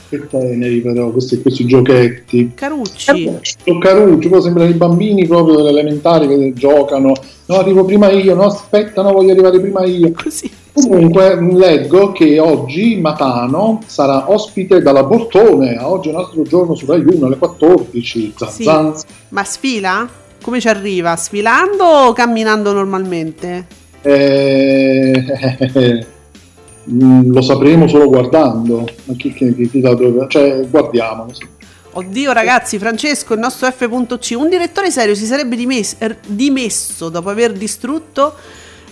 Che teneri però questi, questi giochetti. Carucci. Carucci, poi sembrano i bambini proprio delle elementari che giocano. No, arrivo prima io, no, aspetta, no, voglio arrivare prima io. Così. Comunque leggo che oggi Matano sarà ospite dalla Bortone, oggi è un altro giorno su Rai 1 alle 14. Zan Sì. zan. Ma sfila? Come ci arriva? Sfilando o camminando normalmente? Eh, mm, lo sapremo solo guardando. Ma chi, chi, chi- Cioè, guardiamo. sì. Oddio ragazzi, Francesco, il nostro F.C, un direttore serio si sarebbe dimes- er- dimesso dopo aver distrutto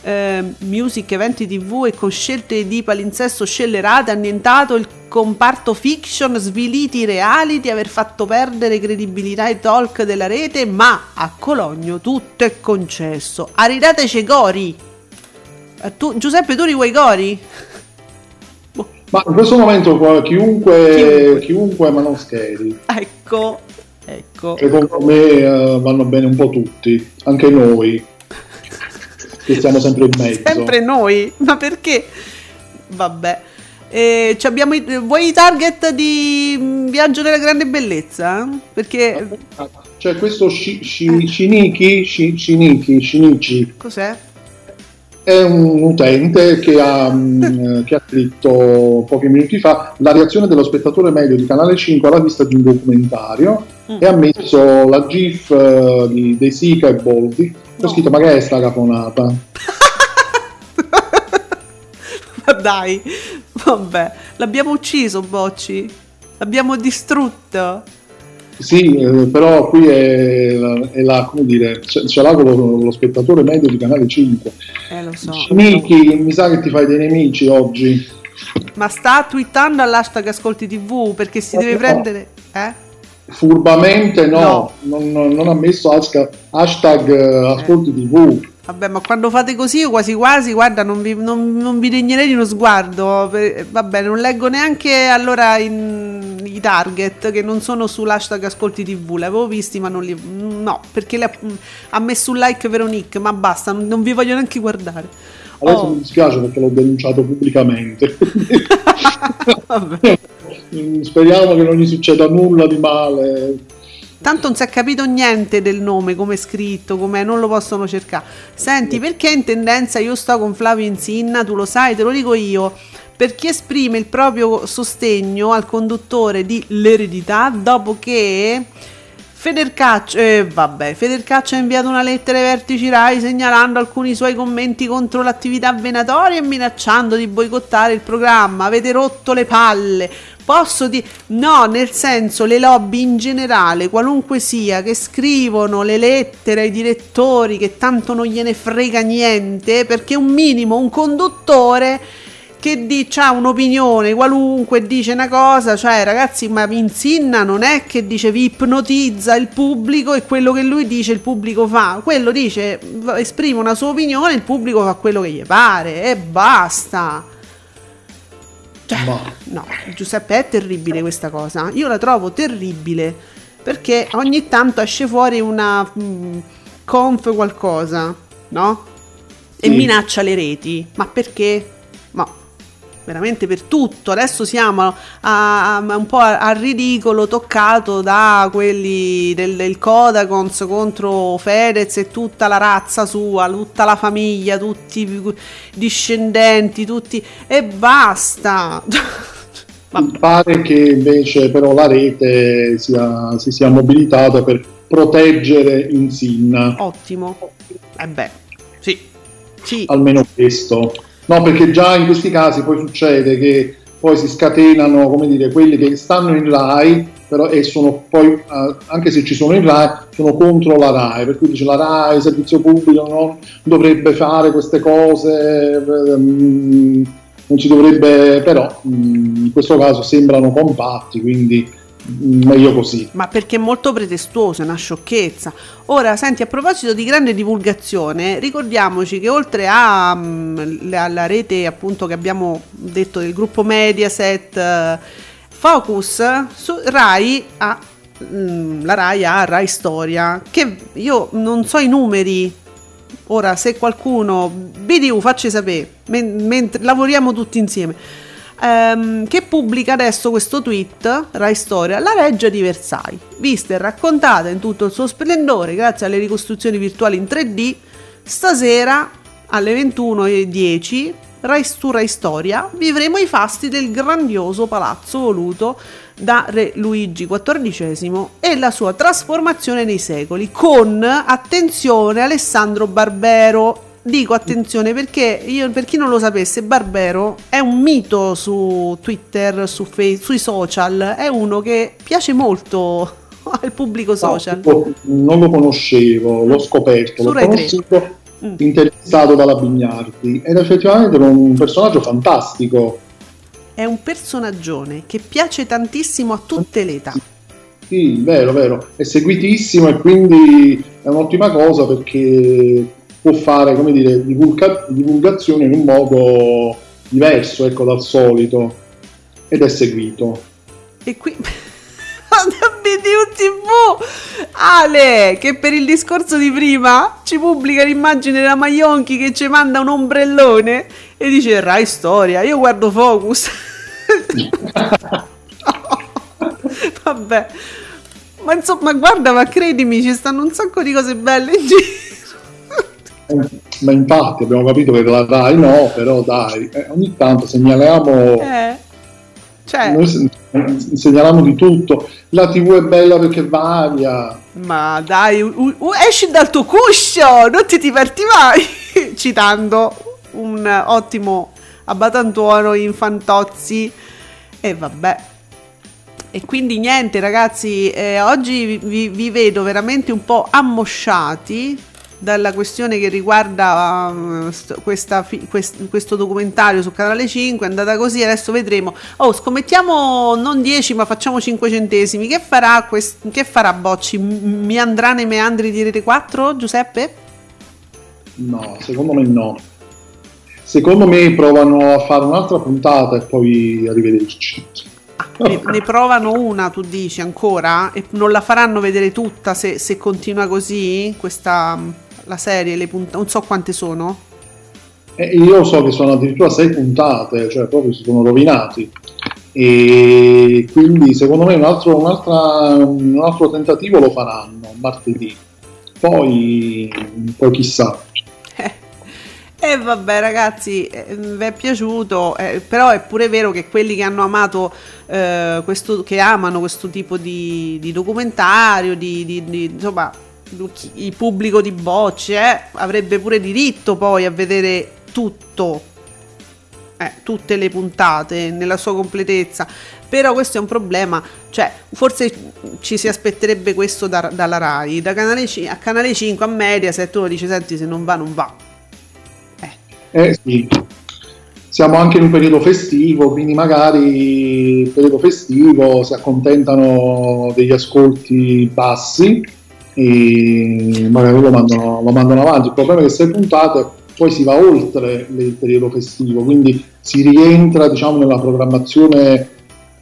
eh, music, eventi tv e con scelte di palinsesto scellerate, annientato il comparto fiction, sviliti i reality, aver fatto perdere credibilità ai talk della rete, ma a Cologno tutto è concesso. Aridateci gori! Eh, tu- Giuseppe, tu li vuoi gori? Ma in questo momento qua, chiunque, Chiunque. chiunque, ma non scheri. Ecco, ecco. Secondo me eh, vanno bene un po' tutti, anche noi, che stiamo sempre in mezzo. Sempre noi, ma perché? Vabbè. Eh, ci abbiamo i, vuoi i target di mm, Viaggio della Grande Bellezza? Perché C'è questo Shi- Shi- Shiniki, Shi- Shiniki, Shinichi, cos'è? È un utente che ha, mm, che ha scritto pochi minuti fa la reazione dello spettatore medio di Canale 5 alla vista di un documentario Mm. e ha messo la gif eh, di, dei Sika e Boldi. Ho No. scritto ma che è sta caponata? Ma dai, vabbè, l'abbiamo ucciso Bocci. L'abbiamo distrutto. Sì, eh, però qui è, la- è la, come dire, ce l'ha con lo, spettatore medio di Canale 5. Eh, lo so. Miki, mi sa che ti fai dei nemici oggi. Ma sta twittando all'hashtag Ascolti TV perché si deve No. prendere... Eh? Furbamente no, No. Non, non ha messo hashtag, hashtag eh, ascolti tv. Vabbè, ma quando fate così, io quasi quasi, guarda, non vi, non- non vi degnerei di uno sguardo. Per- vabbè, non leggo neanche allora in- i target che non sono sull'hashtag Ascolti TV. Li avevo visti, ma non li. No, perché le- ha messo un like Veronique, ma basta, non, non vi voglio neanche guardare. Adesso Oh. mi dispiace perché l'ho denunciato pubblicamente. Vabbè. Speriamo che non gli succeda nulla di male. Tanto non si è capito niente del nome, come è scritto, com'è, non lo possono cercare. Senti, perché in tendenza io sto con Flavio Insinna, tu lo sai, te lo dico io. per chi esprime il proprio sostegno al conduttore di L'eredità dopo che Federcaccio, eh, vabbè, Federcaccio ha inviato una lettera ai vertici RAI segnalando alcuni suoi commenti contro l'attività venatoria e minacciando di boicottare il programma. Avete rotto le palle. Posso dire no, nel senso le lobby in generale, qualunque sia, che scrivono le lettere ai direttori che tanto non gliene frega niente, perché un minimo un conduttore che dice ha un'opinione qualunque, dice una cosa, cioè ragazzi, ma Insinna non è che dice vi ipnotizza il pubblico e quello che lui dice il pubblico fa, quello dice esprime una sua opinione, il pubblico fa quello che gli pare e basta. Cioè, no, Giuseppe è terribile questa cosa. Io la trovo terribile perché ogni tanto esce fuori una mh, conf qualcosa, no? E Sì. minaccia le reti. Ma perché? Ma veramente per tutto. Adesso siamo a, a- un po' al ridicolo toccato da quelli del, del Codacons contro Fedez e tutta la razza sua, tutta la famiglia, tutti i discendenti, tutti e basta. Pare che invece però la rete sia- si sia mobilitata per proteggere Insin, Ottimo. Eh beh, sì. Sì, almeno questo. No, perché già in questi casi poi succede che poi si scatenano, come dire, quelli che stanno in RAI, però e sono poi, eh, anche se ci sono in RAI, sono contro la RAI, per cui dice la RAI, servizio pubblico, non dovrebbe fare queste cose, ehm, non si dovrebbe, però mm, in questo caso sembrano compatti, quindi mm, meglio così. ma perché è molto pretestuoso, è una sciocchezza. Ora, senti, a proposito di grande divulgazione, ricordiamoci che oltre a, mm, alla rete appunto che abbiamo detto del gruppo Mediaset, eh, Focus, Rai ha mm, la Rai ha Rai Storia, che io non so i numeri. Ora, se qualcuno, BDU, facci sapere, men- mentre lavoriamo tutti insieme, ehm, che pubblica adesso questo tweet, Rai Storia, la reggia di Versailles, vista e raccontata in tutto il suo splendore grazie alle ricostruzioni virtuali in 3D, stasera alle 21.10 Rai, su Rai Storia vivremo i fasti del grandioso palazzo voluto da Re Luigi XIV e la sua trasformazione nei secoli con, attenzione, Alessandro Barbero. Dico attenzione perché io, per chi non lo sapesse, Barbero è un mito su Twitter, su Face, sui social, è uno che piace molto al pubblico social. No, non lo conoscevo, l'ho scoperto, Su l'ho Rai conosciuto Mm. intervistato dalla Bignardi ed effettivamente era un personaggio fantastico. È un personaggione che piace tantissimo a tutte le età. Sì, vero, vero, è seguitissimo e quindi è un'ottima cosa perché può fare, come dire, divulga- divulgazione in un modo diverso, ecco, dal solito ed è seguito. E qui BDU TV! Ale che per il discorso di prima ci pubblica l'immagine della Maionchi che ci manda un ombrellone e dice Rai Storia io guardo Focus. Vabbè. Ma insomma guarda ma credimi ci stanno un sacco di cose belle in giro Ma infatti abbiamo capito che la Rai no, però dai, eh, ogni tanto segnaliamo... eh, cioè Noi se- segnaliamo di tutto. La TV è bella perché varia. Ma dai, u- u- esci dal tuo cuscio, non ti diverti mai. Citando un ottimo abbatantuono in Fantozzi. E vabbè. E quindi niente ragazzi, eh, oggi vi, vi vedo veramente un po' ammosciati dalla questione che riguarda um, st- questa fi- quest- questo documentario su Canale 5, è andata così, adesso vedremo. Oh, scommettiamo non 10 ma facciamo 5 centesimi. Che farà, quest- che farà Bocci? M- mi andrà nei meandri di Rete 4, Giuseppe? No, secondo me no. Secondo me provano a fare un'altra puntata e poi arrivederci. Ne, ne provano una, tu dici ancora? E non la faranno vedere tutta se, se continua così? Questa, la serie, le puntate, non so quante sono. E io so che sono addirittura sei puntate, cioè proprio si sono rovinati. E quindi secondo me un altro, un altro tentativo lo faranno martedì. Poi, poi chissà. E E vabbè ragazzi, eh, vi è piaciuto, eh, però è pure vero che quelli che hanno amato, eh, questo, che amano questo tipo di, di documentario, di, di- di- insomma, il pubblico di bocce, eh, avrebbe pure diritto poi a vedere tutto, eh, tutte le puntate nella sua completezza. Però questo è un problema, cioè forse ci si aspetterebbe questo da- dalla RAI, da canale ci- a canale 5 a Mediaset uno dice senti se non va non va. Eh sì, siamo anche in un periodo festivo, quindi magari il periodo festivo si accontentano degli ascolti bassi e magari lo mandano, lo mandano avanti. Il problema è che se puntate poi si va oltre il periodo festivo, quindi si rientra diciamo nella programmazione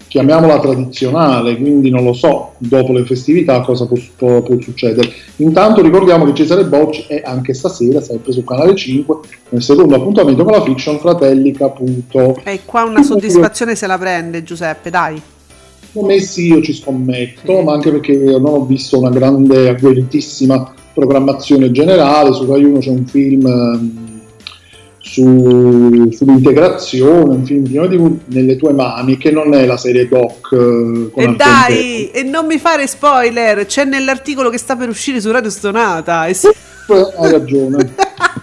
chiamiamola tradizionale, quindi non lo so, dopo le festività cosa può, può- può succedere. Intanto ricordiamo che Cesare Bocci è anche stasera, sempre su Canale 5, nel secondo appuntamento con la fiction Fratelli Caputo. E qua una soddisfazione se la prende Giuseppe, dai. Sì, io ci scommetto, ma anche perché non ho visto una grande, agguerritissima programmazione generale. Su Rai 1 c'è un film ehm, su- sull'integrazione, un film prima di nelle tue mani, che non è la serie doc eh, con E dai, e non mi fare spoiler, c'è nell'articolo che sta per uscire su Radio Stonata. E Petro. Hai ragione.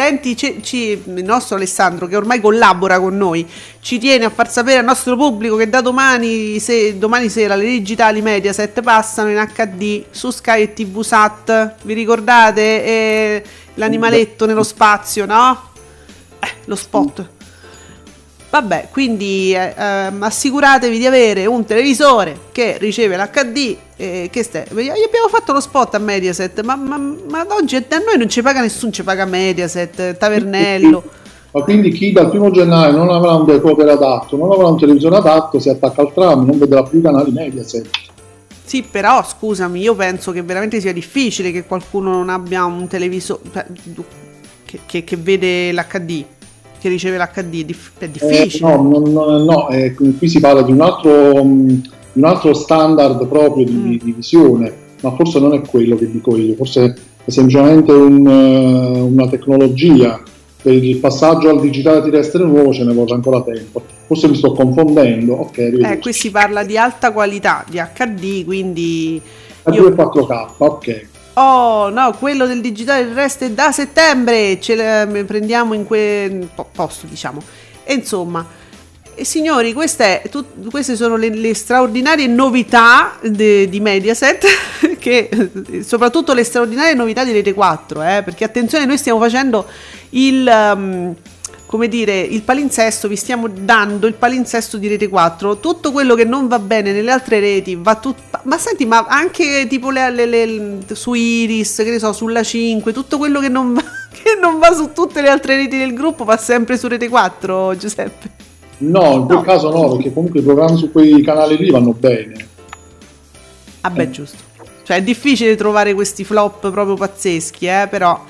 Senti, ci- ci- il nostro Alessandro, che ormai collabora con noi, ci tiene a far sapere al nostro pubblico che da domani, se- domani sera le digitali Mediaset passano in HD su Sky e TV Sat. Vi ricordate? Eh, l'animaletto nello spazio, no? Eh, lo spot. Vabbè, quindi eh, ehm, assicuratevi di avere un televisore che riceve l'HD. eh, che ste- abbiamo fatto lo spot a Mediaset, ma, ma, ma oggi a noi non ci paga nessuno, ci paga Mediaset, Tavernello. Ma quindi chi dal primo gennaio non avrà un decoder adatto, non avrà un televisore adatto, si attacca al tram, non vedrà più i canali Mediaset. Sì, però scusami, io penso che veramente sia difficile che qualcuno non abbia un televisore che, che- che vede l'HD, che riceve l'HD, è dif- è Eh, difficile. no, non- non- no, eh, qui si parla di un altro, mh, un altro standard proprio di, Mm. di visione, ma forse non è quello che dico io, forse è semplicemente un, eh, una tecnologia. Per il passaggio al digitale terrestre nuovo ce ne vorrà ancora tempo. Forse mi sto confondendo. Ok, Eh, qui si parla di alta qualità, di HD, quindi... A io- 2.4K, ok. Oh no, quello del digitale è da settembre, ce le prendiamo in quel po- posto, diciamo. E insomma, signori, queste, tut- queste sono le, le straordinarie novità de- di Mediaset, che soprattutto le straordinarie novità di Rete 4, eh, perché attenzione, noi stiamo facendo il... um, come dire, il palinsesto, vi stiamo dando il palinsesto di Rete 4, tutto quello che non va bene nelle altre reti va tutto... Ma senti, ma anche tipo le, le- le- su Iris, che ne so, sulla 5, tutto quello che non va, che non va su tutte le altre reti del gruppo va sempre su Rete 4, Giuseppe. No, in quel No. caso no, perché comunque i programmi su quei canali lì vanno bene. Vabbè, Eh. giusto. Cioè è difficile trovare questi flop proprio pazzeschi, eh, però...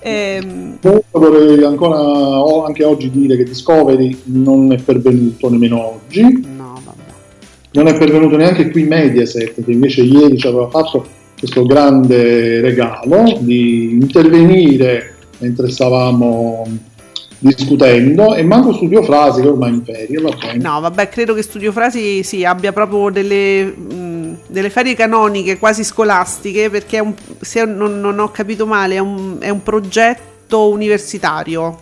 ehm, Comunque vorrei ancora anche oggi dire che Discovery non è pervenuto nemmeno oggi, no, vabbè. non è pervenuto neanche qui Mediaset, che invece ieri ci aveva fatto questo grande regalo di intervenire mentre stavamo discutendo e manco Studio Frasi che ormai ferie, va. No, vabbè, credo che Studio Frasi sì, abbia proprio delle, mh, delle ferie canoniche quasi scolastiche, perché un- se non, non ho capito male, è un, è un progetto universitario.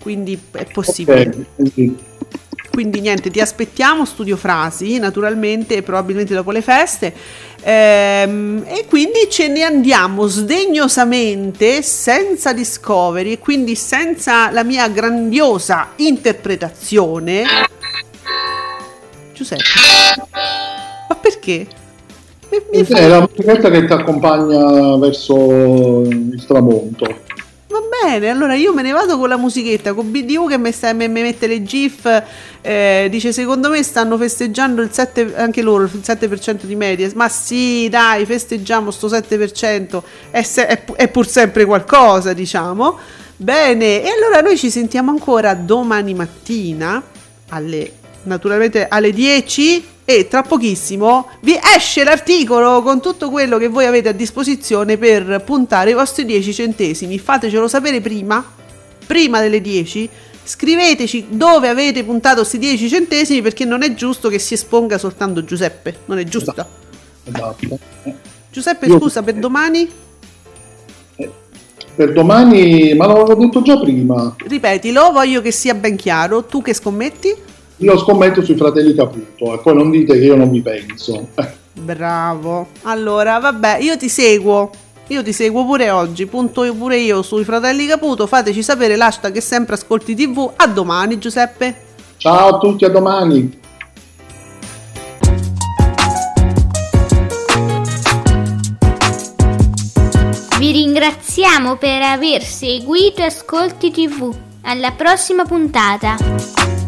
Quindi è possibile. Ok, quindi Quindi niente, ti aspettiamo Studio Frasi, naturalmente, probabilmente dopo le feste. Ehm, e quindi ce ne andiamo sdegnosamente, senza discovery, e quindi senza la mia grandiosa interpretazione. Giuseppe, ma perché? Mi- mi fa- è la musichetta che ti accompagna verso il tramonto. Va bene, allora io me ne vado con la musichetta, con BDU che mi, sta- mi- mette le GIF, eh, dice secondo me stanno festeggiando il 7, anche loro il 7% di media, ma sì dai festeggiamo sto 7%, è, se- è è pur sempre qualcosa diciamo. Bene, e allora noi ci sentiamo ancora domani mattina alle naturalmente alle 10 e tra pochissimo vi esce l'articolo con tutto quello che voi avete a disposizione per puntare i vostri 10 centesimi. Fatecelo sapere prima prima delle 10, scriveteci dove avete puntato questi 10 centesimi perché non è giusto che si esponga soltanto Giuseppe, non è giusto? Esatto. Eh, Giuseppe, Io- scusa, per domani? Per domani, ma l'avevo detto già prima, Ripetilo, voglio che sia ben chiaro. Tu che scommetti? Io scommetto sui fratelli Caputo e poi non dite che io non vi penso. Eh, Bravo. Allora, vabbè, io ti seguo. Io ti seguo pure oggi. Punto io pure io sui fratelli Caputo. Fateci sapere l'hashtag che sempre ascolti TV. A domani, Giuseppe. Ciao a tutti, a domani. Vi ringraziamo per aver seguito Ascolti TV. Alla prossima puntata.